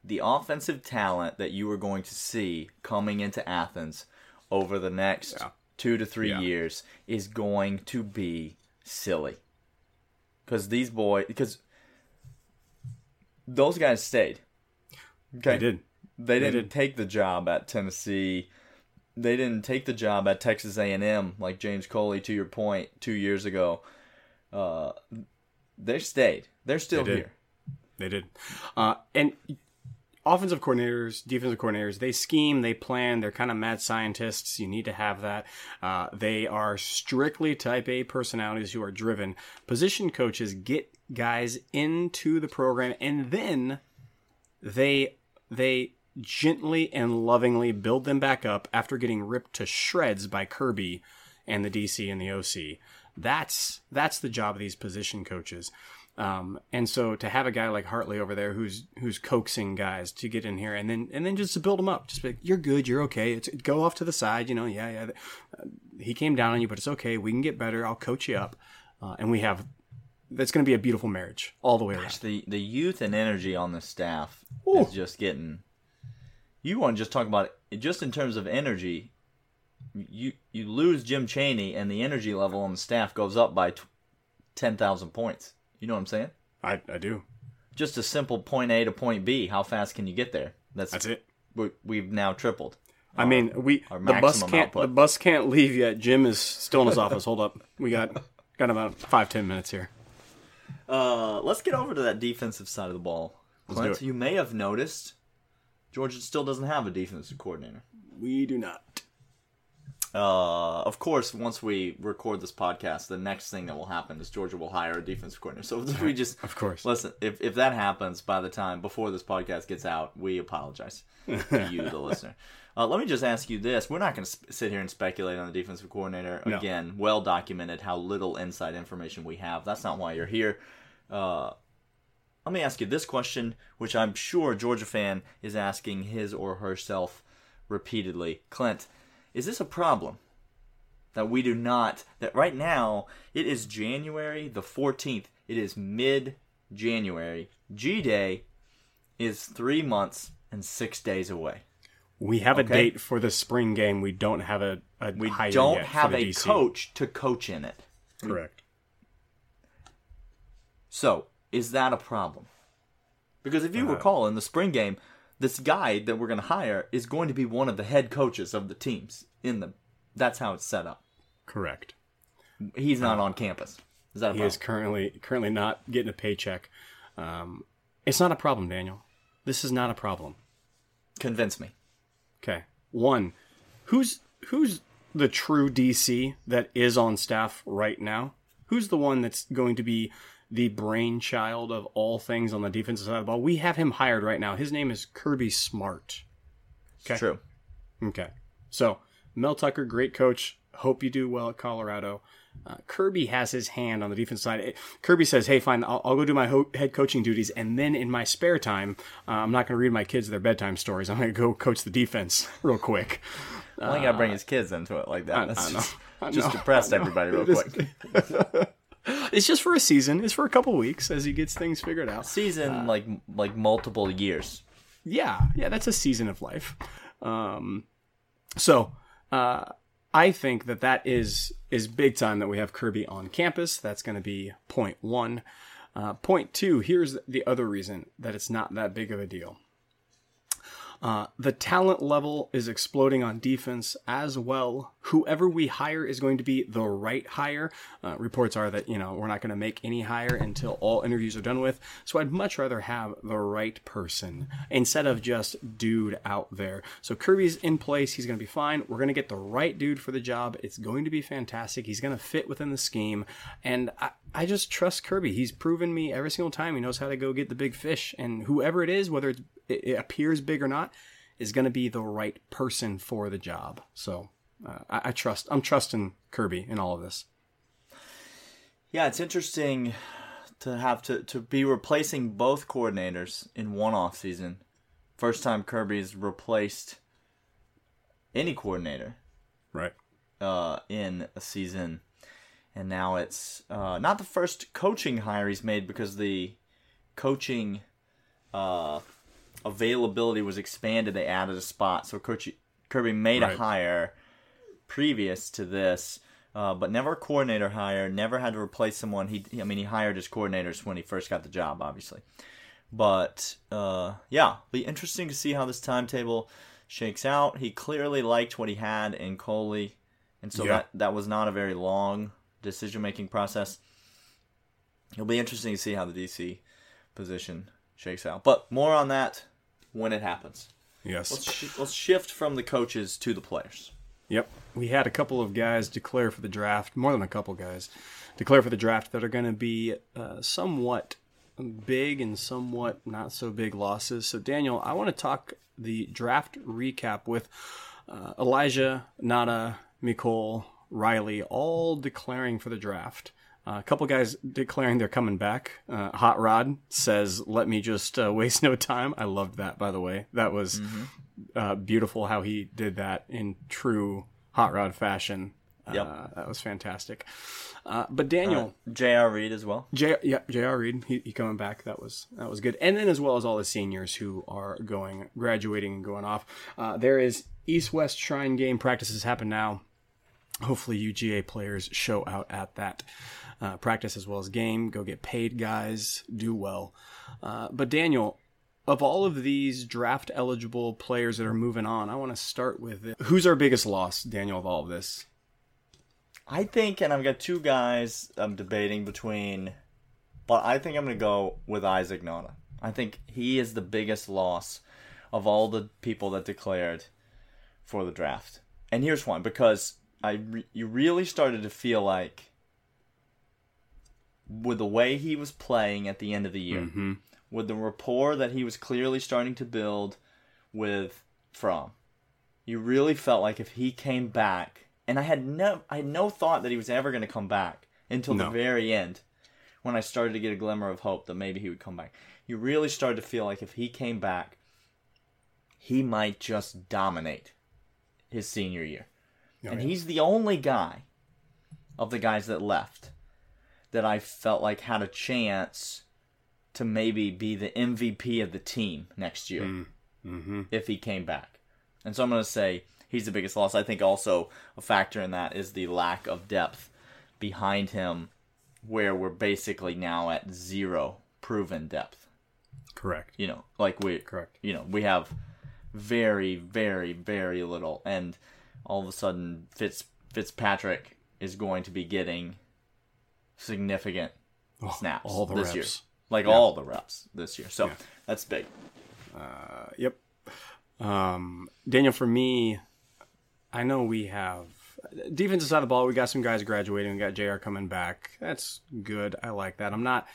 [SPEAKER 1] the offensive talent that you are going to see coming into Athens over the next
[SPEAKER 2] Yeah.
[SPEAKER 1] two to three
[SPEAKER 2] Yeah.
[SPEAKER 1] years is going to be silly. Because these boys, because those guys stayed. Okay,
[SPEAKER 2] They did.
[SPEAKER 1] They didn't
[SPEAKER 2] did.
[SPEAKER 1] take the job at Tennessee. They didn't take the job at Texas A&M like James Coley. To your point, two years ago, uh, they stayed. They're still
[SPEAKER 2] They
[SPEAKER 1] here.
[SPEAKER 2] They did. Uh, and offensive coordinators, defensive coordinators, they scheme, they plan, they're kind of mad scientists. You need to have that. Uh, they are strictly type A personalities who are driven. Position coaches get guys into the program and then they they gently and lovingly build them back up after getting ripped to shreds by Kirby and the DC and the OC. That's that's the job of these position coaches. Um, and so to have a guy like Hartley over there who's who's coaxing guys to get in here and then and then just to build them up, just be like, you're good, you're okay. It's, go off to the side, you know. Yeah, yeah. Uh, he came down on you, but it's okay. We can get better. I'll coach you up, uh, and we have. That's going to be a beautiful marriage all the way around.
[SPEAKER 1] The the youth and energy on the staff
[SPEAKER 2] Ooh.
[SPEAKER 1] is just getting. You want to just talk about it just in terms of energy. You you lose Jim Chaney and the energy level on the staff goes up by t- ten thousand points. You know what I'm saying?
[SPEAKER 2] I, I do.
[SPEAKER 1] Just a simple point A to point B. How fast can you get there? That's
[SPEAKER 2] That's it.
[SPEAKER 1] we, we've now tripled.
[SPEAKER 2] I mean, we
[SPEAKER 1] our
[SPEAKER 2] the bus can't
[SPEAKER 1] output.
[SPEAKER 2] the bus can't leave yet. Jim is still in his office. Hold up, we got got about five ten minutes here.
[SPEAKER 1] Uh, let's get over to that defensive side of the ball. Clint, you may have noticed Georgia still doesn't have a defensive coordinator.
[SPEAKER 2] We do not.
[SPEAKER 1] Uh, of course, once we record this podcast, the next thing that will happen is Georgia will hire a defensive coordinator. So if *laughs* we just
[SPEAKER 2] Of course.
[SPEAKER 1] listen. If if that happens by the time before this podcast gets out, we apologize to you, the *laughs* listener. Uh, let me just ask you this: We're not going to sp- sit here and speculate on the defensive coordinator.
[SPEAKER 2] No.
[SPEAKER 1] Again, well documented how little inside information we have. That's not why you're here. Uh, let me ask you this question, which I'm sure a Georgia fan is asking his or herself repeatedly. Clint, is this a problem? That we do not, that right now, it is January the 14th. It is mid January. G Day is three months and six days away.
[SPEAKER 2] We have a date for the spring game. We don't have a, a
[SPEAKER 1] We don't have a
[SPEAKER 2] DC.
[SPEAKER 1] coach to coach in it.
[SPEAKER 2] Correct.
[SPEAKER 1] So, is that a problem? Because if you uh-huh. recall, in the spring game, this guy that we're going to hire is going to be one of the head coaches of the teams. In the, that's how it's set up.
[SPEAKER 2] Correct.
[SPEAKER 1] He's not on campus. Is that a
[SPEAKER 2] He
[SPEAKER 1] problem?
[SPEAKER 2] is currently currently not getting a paycheck. Um, it's not a problem, Daniel. This is not a problem.
[SPEAKER 1] Convince me.
[SPEAKER 2] Okay. One, who's who's the true DC that is on staff right now? Who's the one that's going to be the brainchild of all things on the defensive side of the ball? We have him hired right now. His name is Kirby Smart.
[SPEAKER 1] It's true.
[SPEAKER 2] Okay. So, Mel Tucker, great coach. Hope you do well at Colorado. Uh, Kirby has his hand on the defense side. It- Kirby says, "Hey, fine, I'll, I'll go do my ho- head coaching duties, and then in my spare time, uh, I'm not going to read my kids their bedtime stories. I'm going to go coach the defense *laughs* real quick."
[SPEAKER 1] Well, he got to bring his kids into it like that. That's
[SPEAKER 2] I know.
[SPEAKER 1] just,
[SPEAKER 2] I
[SPEAKER 1] just
[SPEAKER 2] know.
[SPEAKER 1] depressed everybody real *laughs* quick. *laughs*
[SPEAKER 2] It's just for a season. It's for a couple weeks as he gets things figured out.
[SPEAKER 1] Season like like multiple years.
[SPEAKER 2] yeah, yeah, that's a season of life. Um, so uh, I think that that is is big time that we have Kirby on campus. That's going to be point one. Uh, point two. Here's the other reason that it's not that big of a deal. Uh, the talent level is exploding on defense as well. Whoever we hire is going to be the right hire. Uh, reports are that, you know, we're not going to make any hire until all interviews are done with. So I'd much rather have the right person instead of just dude out there. So Kirby's in place. He's going to be fine. We're going to get the right dude for the job. It's going to be fantastic. He's going to fit within the scheme. And I, I just trust Kirby. He's proven me every single time he knows how to go get the big fish. And whoever it is, whether it appears big or not, is going to be the right person for the job. So uh, I, I trust. I'm trusting Kirby in all of this.
[SPEAKER 1] Yeah, it's interesting to have to, to be replacing both coordinators in one off season. First time Kirby's replaced any coordinator
[SPEAKER 2] Right.
[SPEAKER 1] uh, in a season, and now it's uh, not the first coaching hire he's made because the coaching uh, availability was expanded. They added a spot, so Coach Kirby made
[SPEAKER 2] Right.
[SPEAKER 1] a hire previous to this, uh, but never a coordinator hire. Never had to replace someone. He, I mean, he hired his coordinators when he first got the job, obviously. But uh, yeah, be interesting to see how this timetable shakes out. He clearly liked what he had in Coley, and so
[SPEAKER 2] Yeah.
[SPEAKER 1] that that was not a very long decision making process. It'll be interesting to see how the DC position shakes out. But more on that when it happens.
[SPEAKER 2] Yes.
[SPEAKER 1] Let's sh- let's shift from the coaches to the players.
[SPEAKER 2] Yep. We had a couple of guys declare for the draft, more than a couple guys declare for the draft that are going to be uh, somewhat big and somewhat not so big losses. So, Daniel, I want to talk the draft recap with uh, Elijah, Nauta, Mecole, Riley, all declaring for the draft. Uh, a couple guys declaring they're coming back. Uh, Hot Rod says, "Let me just uh, *laughs* waste no time." I loved that, by the way. That was uh, beautiful how he did that in true Hot Rod fashion.
[SPEAKER 1] Yep.
[SPEAKER 2] Uh, that was fantastic. Uh, but Daniel,
[SPEAKER 1] J.R. Reed as well.
[SPEAKER 2] J, yeah, J.R. Reed, he, he coming back. That was that was good. And then as well as all the seniors who are going, graduating and going off. Uh, there is East West Shrine game practices happen now. Hopefully, UGA players show out at that uh, practice as well as game. Go get paid, guys. Do well. Uh, but Daniel, of all of these draft eligible players that are moving on, I want to start with who's our biggest loss, Daniel, of all of this.
[SPEAKER 1] I think, and I've got two guys I'm debating between, but I think I'm going to go with Isaac Nauta. I think he is the biggest loss of all the people that declared for the draft. And here's one because I re- you really started to feel like with the way he was playing at the end of the year,
[SPEAKER 2] Mm-hmm.
[SPEAKER 1] With the rapport that he was clearly starting to build with Fromm, you really felt like if he came back, and I had no, I had no thought that he was ever going to come back until
[SPEAKER 2] No.
[SPEAKER 1] the very end, when I started to get a glimmer of hope that maybe he would come back. You really started to feel like if he came back, he might just dominate his senior year.
[SPEAKER 2] Oh,
[SPEAKER 1] and
[SPEAKER 2] yeah.
[SPEAKER 1] he's the only guy of the guys that left that I felt like had a chance to maybe be the MVP of the team next year
[SPEAKER 2] Mm-hmm.
[SPEAKER 1] if he came back. And so I'm going to say he's the biggest loss. I think also a factor in that is the lack of depth behind him, where we're basically now at zero proven depth.
[SPEAKER 2] Correct.
[SPEAKER 1] You know, like we
[SPEAKER 2] Correct.
[SPEAKER 1] you know, we have very, very, very little, and all of a sudden, Fitz Fitzpatrick is going to be getting significant snaps
[SPEAKER 2] all the
[SPEAKER 1] this year, like all the reps this year. So
[SPEAKER 2] Yeah.
[SPEAKER 1] that's big.
[SPEAKER 2] Uh, yep. Um, Daniel, for me, I know we have defensive side of the ball. We got some guys graduating. We got J.R. coming back. That's good. I like that. I'm not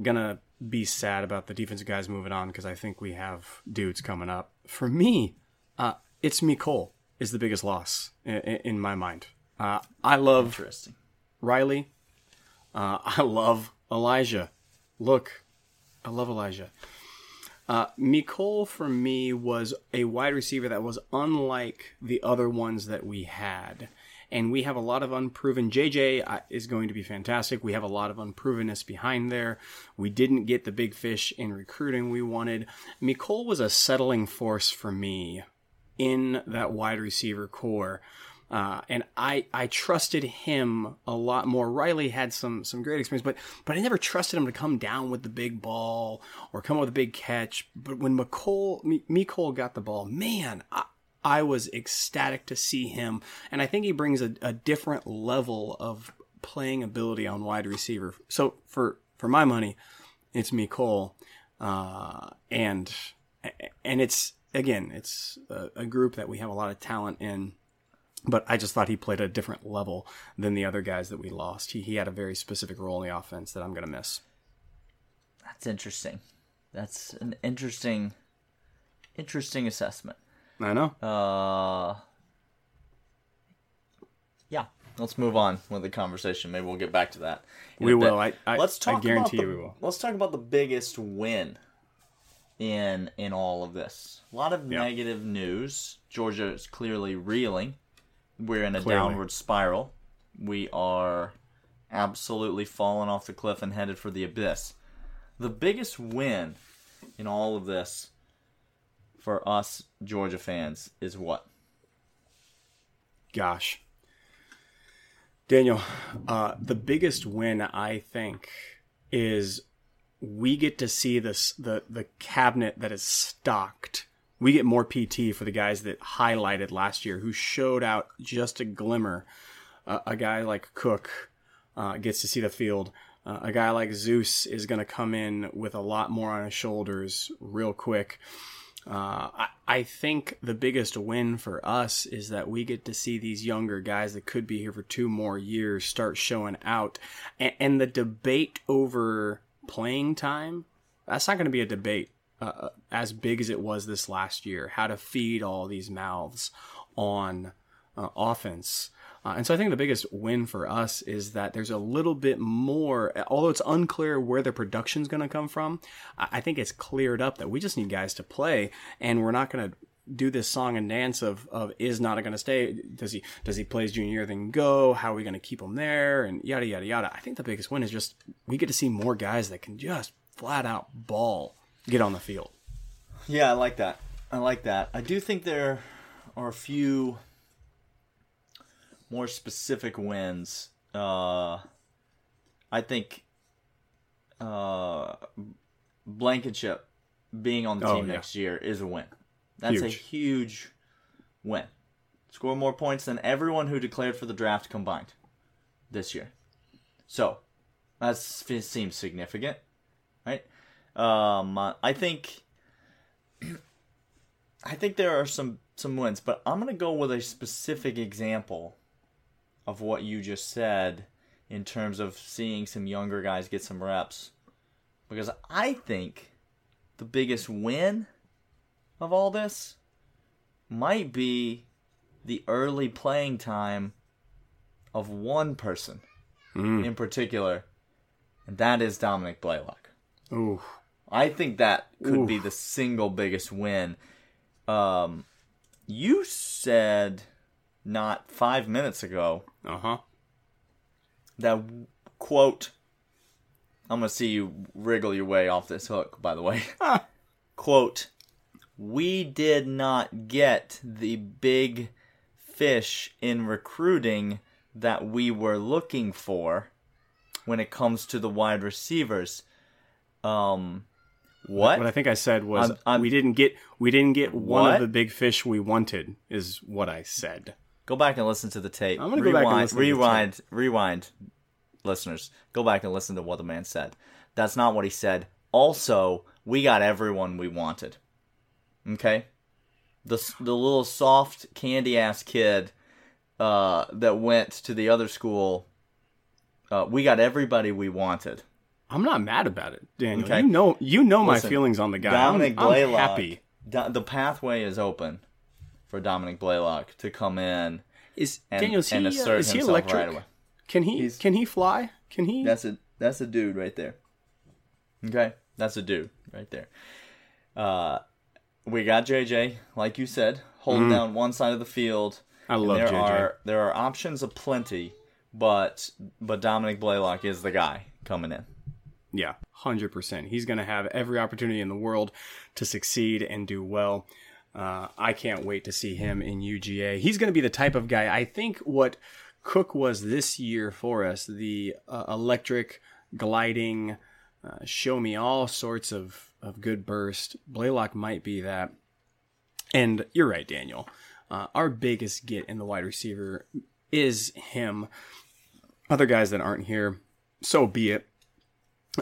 [SPEAKER 2] gonna be sad about the defensive guys moving on because I think we have dudes coming up. For me, uh, it's Mecole is the biggest loss in, in my mind. Uh, I love
[SPEAKER 1] Interesting.
[SPEAKER 2] Riley. Uh, *laughs* I love Elijah. Look, I love Elijah. Uh, Mecole for me was a wide receiver that was unlike the other ones that we had. And we have a lot of unproven. JJ is going to be fantastic. We have a lot of unprovenness behind there. We didn't get the big fish in recruiting we wanted. Mecole was a settling force for me in that wide receiver core. Uh, and I, I trusted him a lot more. Riley had some some great experience, but but I never trusted him to come down with the big ball or come up with a big catch. But when Mecole, M- Mecole got the ball, man, I, I was ecstatic to see him, and I think he brings a, a different level of playing ability on wide receiver. So for for my money, it's Mecole, uh, and and it's again, it's a, a group that we have a lot of talent in but I just thought he played a different level than the other guys that we lost. He, he had a very specific role in the offense that I'm going to miss.
[SPEAKER 1] That's interesting. That's an interesting, interesting assessment.
[SPEAKER 2] I know.
[SPEAKER 1] Uh, yeah. Let's move on with the conversation. Maybe we'll get back to that.
[SPEAKER 2] We will. I- I-
[SPEAKER 1] let's talk I
[SPEAKER 2] guarantee
[SPEAKER 1] about the,
[SPEAKER 2] you we will.
[SPEAKER 1] Let's talk about the biggest win in in all of this. A lot of negative news. Georgia is clearly reeling. We're in a
[SPEAKER 2] Clearly.
[SPEAKER 1] downward spiral. We are absolutely falling off the cliff and headed for the abyss. The biggest win in all of this for us Georgia fans is what?
[SPEAKER 2] Gosh. Daniel, uh, the biggest win, I think, is we get to see this the, the cabinet that is stocked. We get more PT for the guys that highlighted last year who showed out just a glimmer. Uh, a guy like Cook uh, gets to see the field. Uh, a guy like Zeus is going to come in with a lot more on his shoulders real quick. Uh, I, I think the biggest win for us is that we get to see these younger guys that could be here for two more years start showing out. And, and the debate over playing time, that's not going to be a debate uh, as big as it was this last year. How to feed all these mouths on uh, offense. Uh, and so I think the biggest win for us is that there's a little bit more, although it's unclear where the production's going to come from, I think it's cleared up that we just need guys to play and we're not going to do this song and dance of, of is not going to stay. Does he, does he play his junior year then go? How are we going to keep him there? And yada, yada, yada. I think the biggest win is just we get to see more guys that can just flat out ball get on the field.
[SPEAKER 1] Yeah, I like that. I like that. I do think there are a few more specific wins. Uh, I think uh, Blankenship being on the
[SPEAKER 2] Oh,
[SPEAKER 1] team
[SPEAKER 2] yeah.
[SPEAKER 1] next year is a win. That's a
[SPEAKER 2] Huge.
[SPEAKER 1] huge win. Score more points than everyone who declared for the draft combined this year. So that seems significant, right? Um, I think *clears throat* I think there are some some wins, but I'm gonna go with a specific example of what you just said in terms of seeing some younger guys get some reps, because I think the biggest win of all this might be the early playing time of one person
[SPEAKER 2] Mm.
[SPEAKER 1] in particular, and that is Dominick Blaylock.
[SPEAKER 2] Ooh.
[SPEAKER 1] I think that could be the single biggest win. Um, you said not five minutes ago
[SPEAKER 2] Uh huh.
[SPEAKER 1] that quote. I'm gonna see you wriggle your way off this hook. By the way, *laughs* quote. We did not get the big fish in recruiting that we were looking for when it comes to the wide receivers. Um, what?
[SPEAKER 2] What I think I said was we didn't get we didn't get one
[SPEAKER 1] What?
[SPEAKER 2] of the big fish we wanted is what I said.
[SPEAKER 1] Go back and listen to the tape.
[SPEAKER 2] I'm gonna go back and
[SPEAKER 1] rewind,
[SPEAKER 2] listen to the
[SPEAKER 1] rewind, rewind, listeners. Go back and listen to what the man said. That's not what he said. Also, we got everyone we wanted. Okay, the the little soft candy ass kid uh, that went to the other school. Uh, we got everybody we wanted.
[SPEAKER 2] I'm not mad about it, Daniel.
[SPEAKER 1] Okay.
[SPEAKER 2] You know you know my feelings on the guy. I'm-
[SPEAKER 1] Dominick
[SPEAKER 2] I'm,
[SPEAKER 1] Blaylock.
[SPEAKER 2] happy.
[SPEAKER 1] Do- the pathway is open for Dominick Blaylock to come in
[SPEAKER 2] Is
[SPEAKER 1] and,
[SPEAKER 2] Daniel is he,
[SPEAKER 1] and
[SPEAKER 2] uh,
[SPEAKER 1] assert
[SPEAKER 2] is he electric?
[SPEAKER 1] right away.
[SPEAKER 2] Can he
[SPEAKER 1] He's-
[SPEAKER 2] can he fly? Can he?
[SPEAKER 1] That's a that's a dude right there. Okay, that's a dude right there. Uh, we got JJ, like you said, holding down one side of the field.
[SPEAKER 2] I love
[SPEAKER 1] there
[SPEAKER 2] JJ.
[SPEAKER 1] are there are options aplenty, but but Dominick Blaylock is the guy coming in.
[SPEAKER 2] Yeah, hundred percent. He's going to have every opportunity in the world to succeed and do well. Uh, I can't wait to see him in UGA. He's going to be the type of guy. I think what Cook was this year for us, the uh, electric gliding, uh, show me all sorts of of good burst. Blaylock might be that. And you're right, Daniel. Uh, our biggest get in the wide receiver is him. Other guys that aren't here, so be it.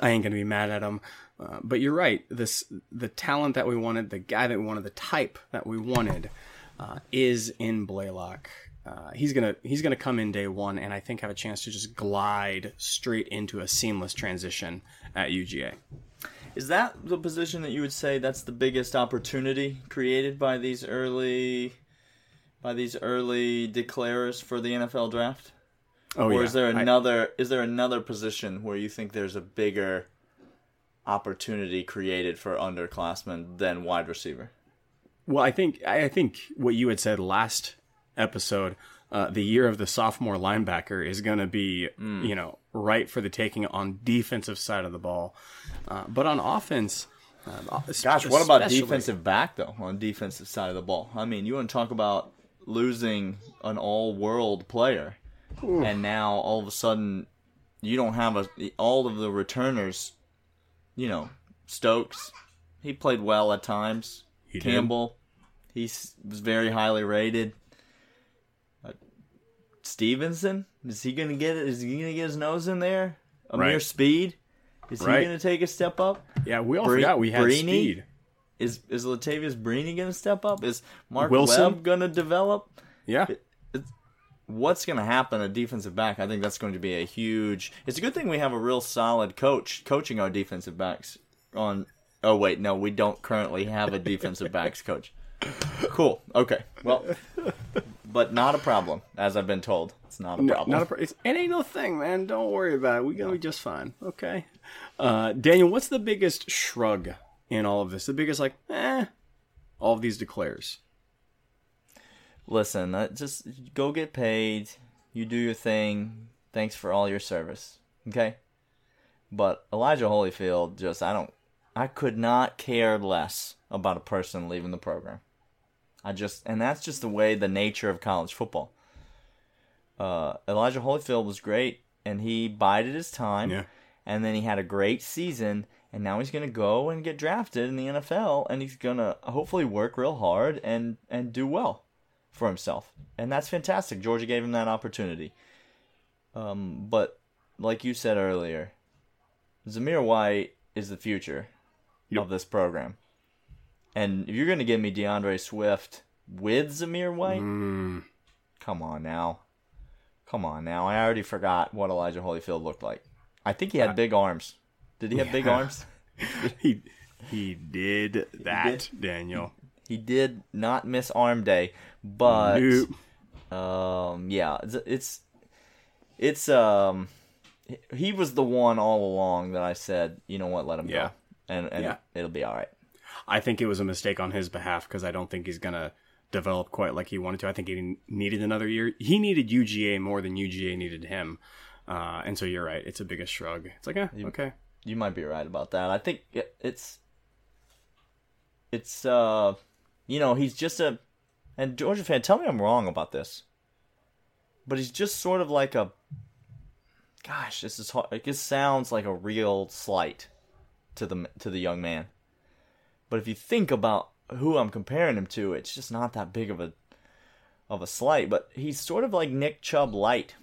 [SPEAKER 2] I ain't gonna be mad at him. Uh, but you're right. This the talent that we wanted, the guy that we wanted, the type that we wanted, uh, is in Blaylock. Uh, he's gonna he's gonna come in day one, and I think have a chance to just glide straight into a seamless transition at UGA.
[SPEAKER 1] Is that the position that you would say that's the biggest opportunity created by these early by these early declarers for the NFL draft?
[SPEAKER 2] Oh
[SPEAKER 1] or
[SPEAKER 2] yeah,
[SPEAKER 1] is there
[SPEAKER 2] I-
[SPEAKER 1] another is there another position where you think there's a bigger opportunity created for underclassmen than wide receiver?
[SPEAKER 2] Well, I think I think what you had said last episode, uh, the year of the sophomore linebacker is going to be,
[SPEAKER 1] Mm.
[SPEAKER 2] you know, right for the taking on defensive side of the ball, uh, but on offense. Uh,
[SPEAKER 1] Gosh, what about defensive back though on defensive side of the ball? I mean, you want to talk about losing an all-world player, and now all of a sudden you don't have a all of the returners. You know, Stokes, he played well at times.
[SPEAKER 2] He did.
[SPEAKER 1] Campbell, he was very highly rated. Uh, Stevenson, is he gonna get it? Is he gonna get his nose in there? Ameer
[SPEAKER 2] Right.
[SPEAKER 1] Speed, is
[SPEAKER 2] Right.
[SPEAKER 1] he gonna take a step up?
[SPEAKER 2] Yeah, we all
[SPEAKER 1] Bre-
[SPEAKER 2] forgot we had
[SPEAKER 1] Brini?
[SPEAKER 2] speed.
[SPEAKER 1] Is is Latavious Brini gonna step up? Is Mark
[SPEAKER 2] Wilson?
[SPEAKER 1] Webb gonna develop?
[SPEAKER 2] Yeah,
[SPEAKER 1] It's, what's gonna happen at defensive back? I think that's going to be a huge. It's a good thing we have a real solid coach coaching our defensive backs. On oh wait, no, we don't currently have a defensive backs coach. Cool. Okay. Well, but not a problem, as I've been told. It's not a
[SPEAKER 2] No,
[SPEAKER 1] problem.
[SPEAKER 2] not a, pro- it's, it ain't no thing, man. Don't worry about it. We're gonna be just fine. Okay. Uh, Daniel, what's the biggest shrug in all of this? The biggest, like, eh, all of these declares.
[SPEAKER 1] Listen, uh, just go get paid. You do your thing. Thanks for all your service. Okay? But Elijah Holyfield, just, I don't, I could not care less about a person leaving the program. I just, and that's just the way, the nature of college football. Uh, Elijah Holyfield was great, and he bided his time,
[SPEAKER 2] Yeah.
[SPEAKER 1] and then he had a great season, and now he's going to go and get drafted in the NFL, and he's going to hopefully work real hard and, and do well for himself. And that's fantastic. Georgia gave him that opportunity. Um, but like you said earlier, Zamir White is the future
[SPEAKER 2] Yep.
[SPEAKER 1] of this program. And if you're going to give me D'Andre Swift with Zamir White,
[SPEAKER 2] Mm,
[SPEAKER 1] come on now. Come on now. I already forgot what Elijah Holyfield looked like. I think he had big arms. Did he have big arms? *laughs*
[SPEAKER 2] he he did that, Daniel.
[SPEAKER 1] He did not miss arm day, but
[SPEAKER 2] Nope.
[SPEAKER 1] Um, yeah, it's, it's it's um he was the one all along that I said, you know what, let him
[SPEAKER 2] Yeah.
[SPEAKER 1] go, and and
[SPEAKER 2] Yeah.
[SPEAKER 1] it'll be all right.
[SPEAKER 2] I think it was a mistake on his behalf because I don't think he's gonna develop quite like he wanted to. I think he needed another year. He needed UGA more than UGA needed him. Uh, and so you're right. It's a biggest shrug. It's like, eh, okay.
[SPEAKER 1] You might be right about that. I think it, it's it's uh you know he's just a and Georgia fan. Tell me I'm wrong about this, but he's just sort of like a gosh. This is hard. It just sounds like a real slight to the to the young man. But if you think about who I'm comparing him to, it's just not that big of a of a slight. But he's sort of like Nick Chubb light,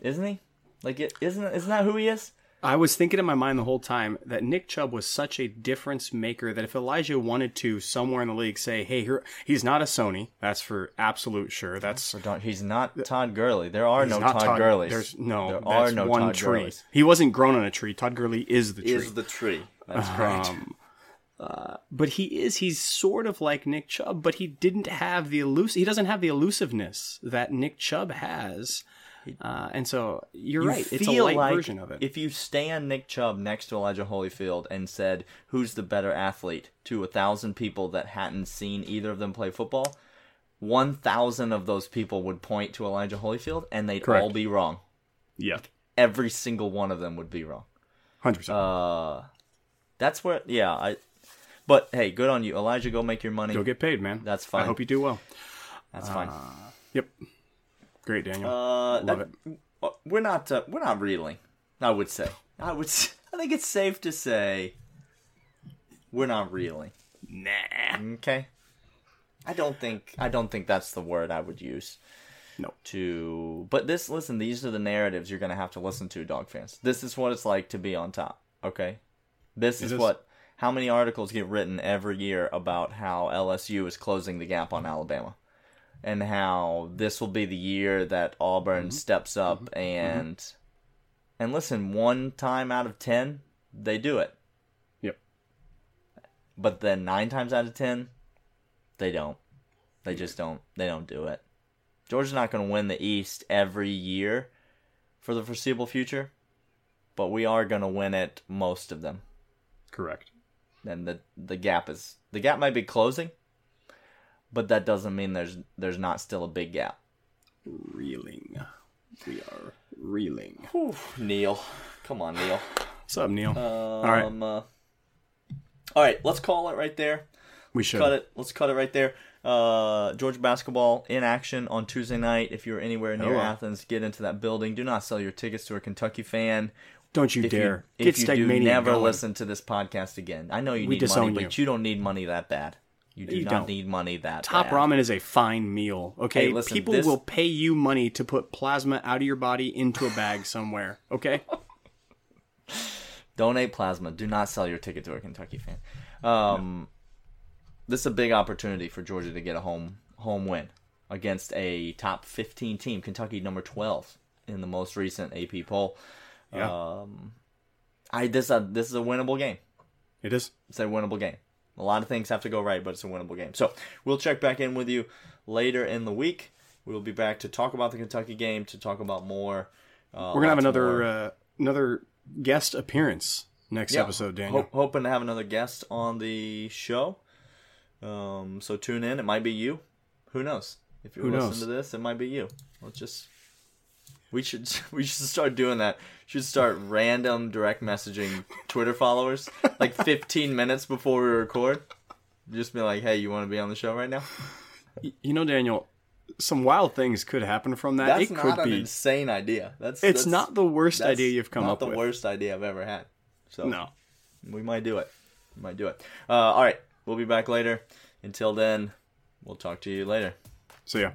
[SPEAKER 1] isn't he? Like it isn't isn't that who he is?
[SPEAKER 2] I was thinking in my mind the whole time that Nick Chubb was such a difference maker that if Elijah wanted to somewhere in the league say, "Hey, here he's not a Sony," that's for absolute sure. That's
[SPEAKER 1] Or don't- He's not Todd Gurley. There are no
[SPEAKER 2] not
[SPEAKER 1] Todd, Gurleys.
[SPEAKER 2] There's no.
[SPEAKER 1] there
[SPEAKER 2] that's
[SPEAKER 1] are no
[SPEAKER 2] one
[SPEAKER 1] Todd
[SPEAKER 2] tree.
[SPEAKER 1] Gurleys.
[SPEAKER 2] He wasn't grown on a tree. Todd Gurley is the tree.
[SPEAKER 1] Is the tree? That's correct.
[SPEAKER 2] Um, uh, but he is he's sort of like Nick Chubb, but he didn't have the elus he doesn't have the elusiveness that Nick Chubb has. Uh, and so you're
[SPEAKER 1] You
[SPEAKER 2] right. It's a light
[SPEAKER 1] like
[SPEAKER 2] version of it.
[SPEAKER 1] If you stand Nick Chubb next to Elijah Holyfield and said, "Who's the better athlete?" to a thousand people that hadn't seen either of them play football, one thousand of those people would point to Elijah Holyfield, and they'd
[SPEAKER 2] Correct.
[SPEAKER 1] all be wrong.
[SPEAKER 2] yeah,
[SPEAKER 1] Every single one of them would be wrong.
[SPEAKER 2] hundred percent.
[SPEAKER 1] Uh, that's where, yeah. I. But hey, good on you, Elijah. Go make your money.
[SPEAKER 2] Go get paid, man.
[SPEAKER 1] That's fine.
[SPEAKER 2] I hope you do well.
[SPEAKER 1] That's fine.
[SPEAKER 2] Yep. Great, Daniel.
[SPEAKER 1] Uh,
[SPEAKER 2] Love
[SPEAKER 1] that- uh, We're not. Uh, we're not reeling. I would say. I would. *laughs* I think it's safe to say we're not reeling.
[SPEAKER 2] nah.
[SPEAKER 1] Okay. I don't think. I don't think that's the word I would use.
[SPEAKER 2] No.
[SPEAKER 1] To. But this. Listen. These are the narratives you're gonna have to listen to, dog fans. This is what it's like to be on top. Okay. This is
[SPEAKER 2] is.
[SPEAKER 1] what. How many articles get written every year about how LSU is closing the gap on Alabama? And how this will be the year that Auburn
[SPEAKER 2] Mm-hmm.
[SPEAKER 1] steps up and and listen, one time out of 10 they do it.
[SPEAKER 2] Yep.
[SPEAKER 1] But then 9 times out of 10 they don't. They just don't they don't do it. Georgia's not going to win the East every year for the foreseeable future, but we are going to win it most of them.
[SPEAKER 2] Correct.
[SPEAKER 1] And the the gap is the gap might be closing, but that doesn't mean there's there's not still a big gap.
[SPEAKER 2] Reeling. We are reeling.
[SPEAKER 1] Whew, Neil. Come on, Neil.
[SPEAKER 2] What's up, Neil?
[SPEAKER 1] Um,
[SPEAKER 2] right.
[SPEAKER 1] Uh, all right, let's call it right there.
[SPEAKER 2] we should.
[SPEAKER 1] Cut it. Let's cut it right there. Uh, Georgia basketball in action on Tuesday night. If you're anywhere near
[SPEAKER 2] Oh.
[SPEAKER 1] Athens, get into that building. Do not sell your tickets to a Kentucky fan.
[SPEAKER 2] Don't you
[SPEAKER 1] If
[SPEAKER 2] dare.
[SPEAKER 1] you,
[SPEAKER 2] Get
[SPEAKER 1] if you do, never
[SPEAKER 2] going.
[SPEAKER 1] listen to this podcast again. I know you
[SPEAKER 2] We
[SPEAKER 1] need money,
[SPEAKER 2] you.
[SPEAKER 1] but you don't need money that bad. You do
[SPEAKER 2] You
[SPEAKER 1] not
[SPEAKER 2] don't.
[SPEAKER 1] need money that
[SPEAKER 2] Top
[SPEAKER 1] bad.
[SPEAKER 2] ramen is a fine meal. Okay,
[SPEAKER 1] Hey, listen,
[SPEAKER 2] people
[SPEAKER 1] this-
[SPEAKER 2] will pay you money to put plasma out of your body into a bag *laughs* somewhere. Okay, *laughs*
[SPEAKER 1] Donate plasma. Do not sell your ticket to a Kentucky fan. Um, This is a big opportunity for Georgia to get a home home win against a top 15 team, Kentucky number 12 in the most recent AP poll.
[SPEAKER 2] Yeah.
[SPEAKER 1] Um, I this uh, this is a winnable game.
[SPEAKER 2] it is.
[SPEAKER 1] It's a winnable game. A lot of things have to go right, but it's a winnable game. So we'll check back in with you later in the week we'll be back to talk about the Kentucky game, to talk about more. Uh,
[SPEAKER 2] We're gonna have another uh, another guest appearance next
[SPEAKER 1] Yeah.
[SPEAKER 2] episode, Daniel.
[SPEAKER 1] Ho- hoping to have another guest on the show. Um, so tune in. It might be you. Who knows? If you
[SPEAKER 2] Who
[SPEAKER 1] listen
[SPEAKER 2] knows?
[SPEAKER 1] to this, it might be you. Let's just. We should *laughs* we should start doing that. Should start random direct messaging Twitter followers like *laughs* 15 minutes before we record. Just be like, "Hey, you want to be on the show right now?"
[SPEAKER 2] You know, Daniel, some wild things could happen from that.
[SPEAKER 1] That's
[SPEAKER 2] it
[SPEAKER 1] not
[SPEAKER 2] could
[SPEAKER 1] an
[SPEAKER 2] be.
[SPEAKER 1] insane idea. That's
[SPEAKER 2] It's
[SPEAKER 1] that's-
[SPEAKER 2] not the worst idea you've come up. with.
[SPEAKER 1] not the worst idea I've ever had. So
[SPEAKER 2] No.
[SPEAKER 1] we might do it. We might do it. Uh, all right, we'll be back later. Until then, we'll talk to you later.
[SPEAKER 2] See yeah.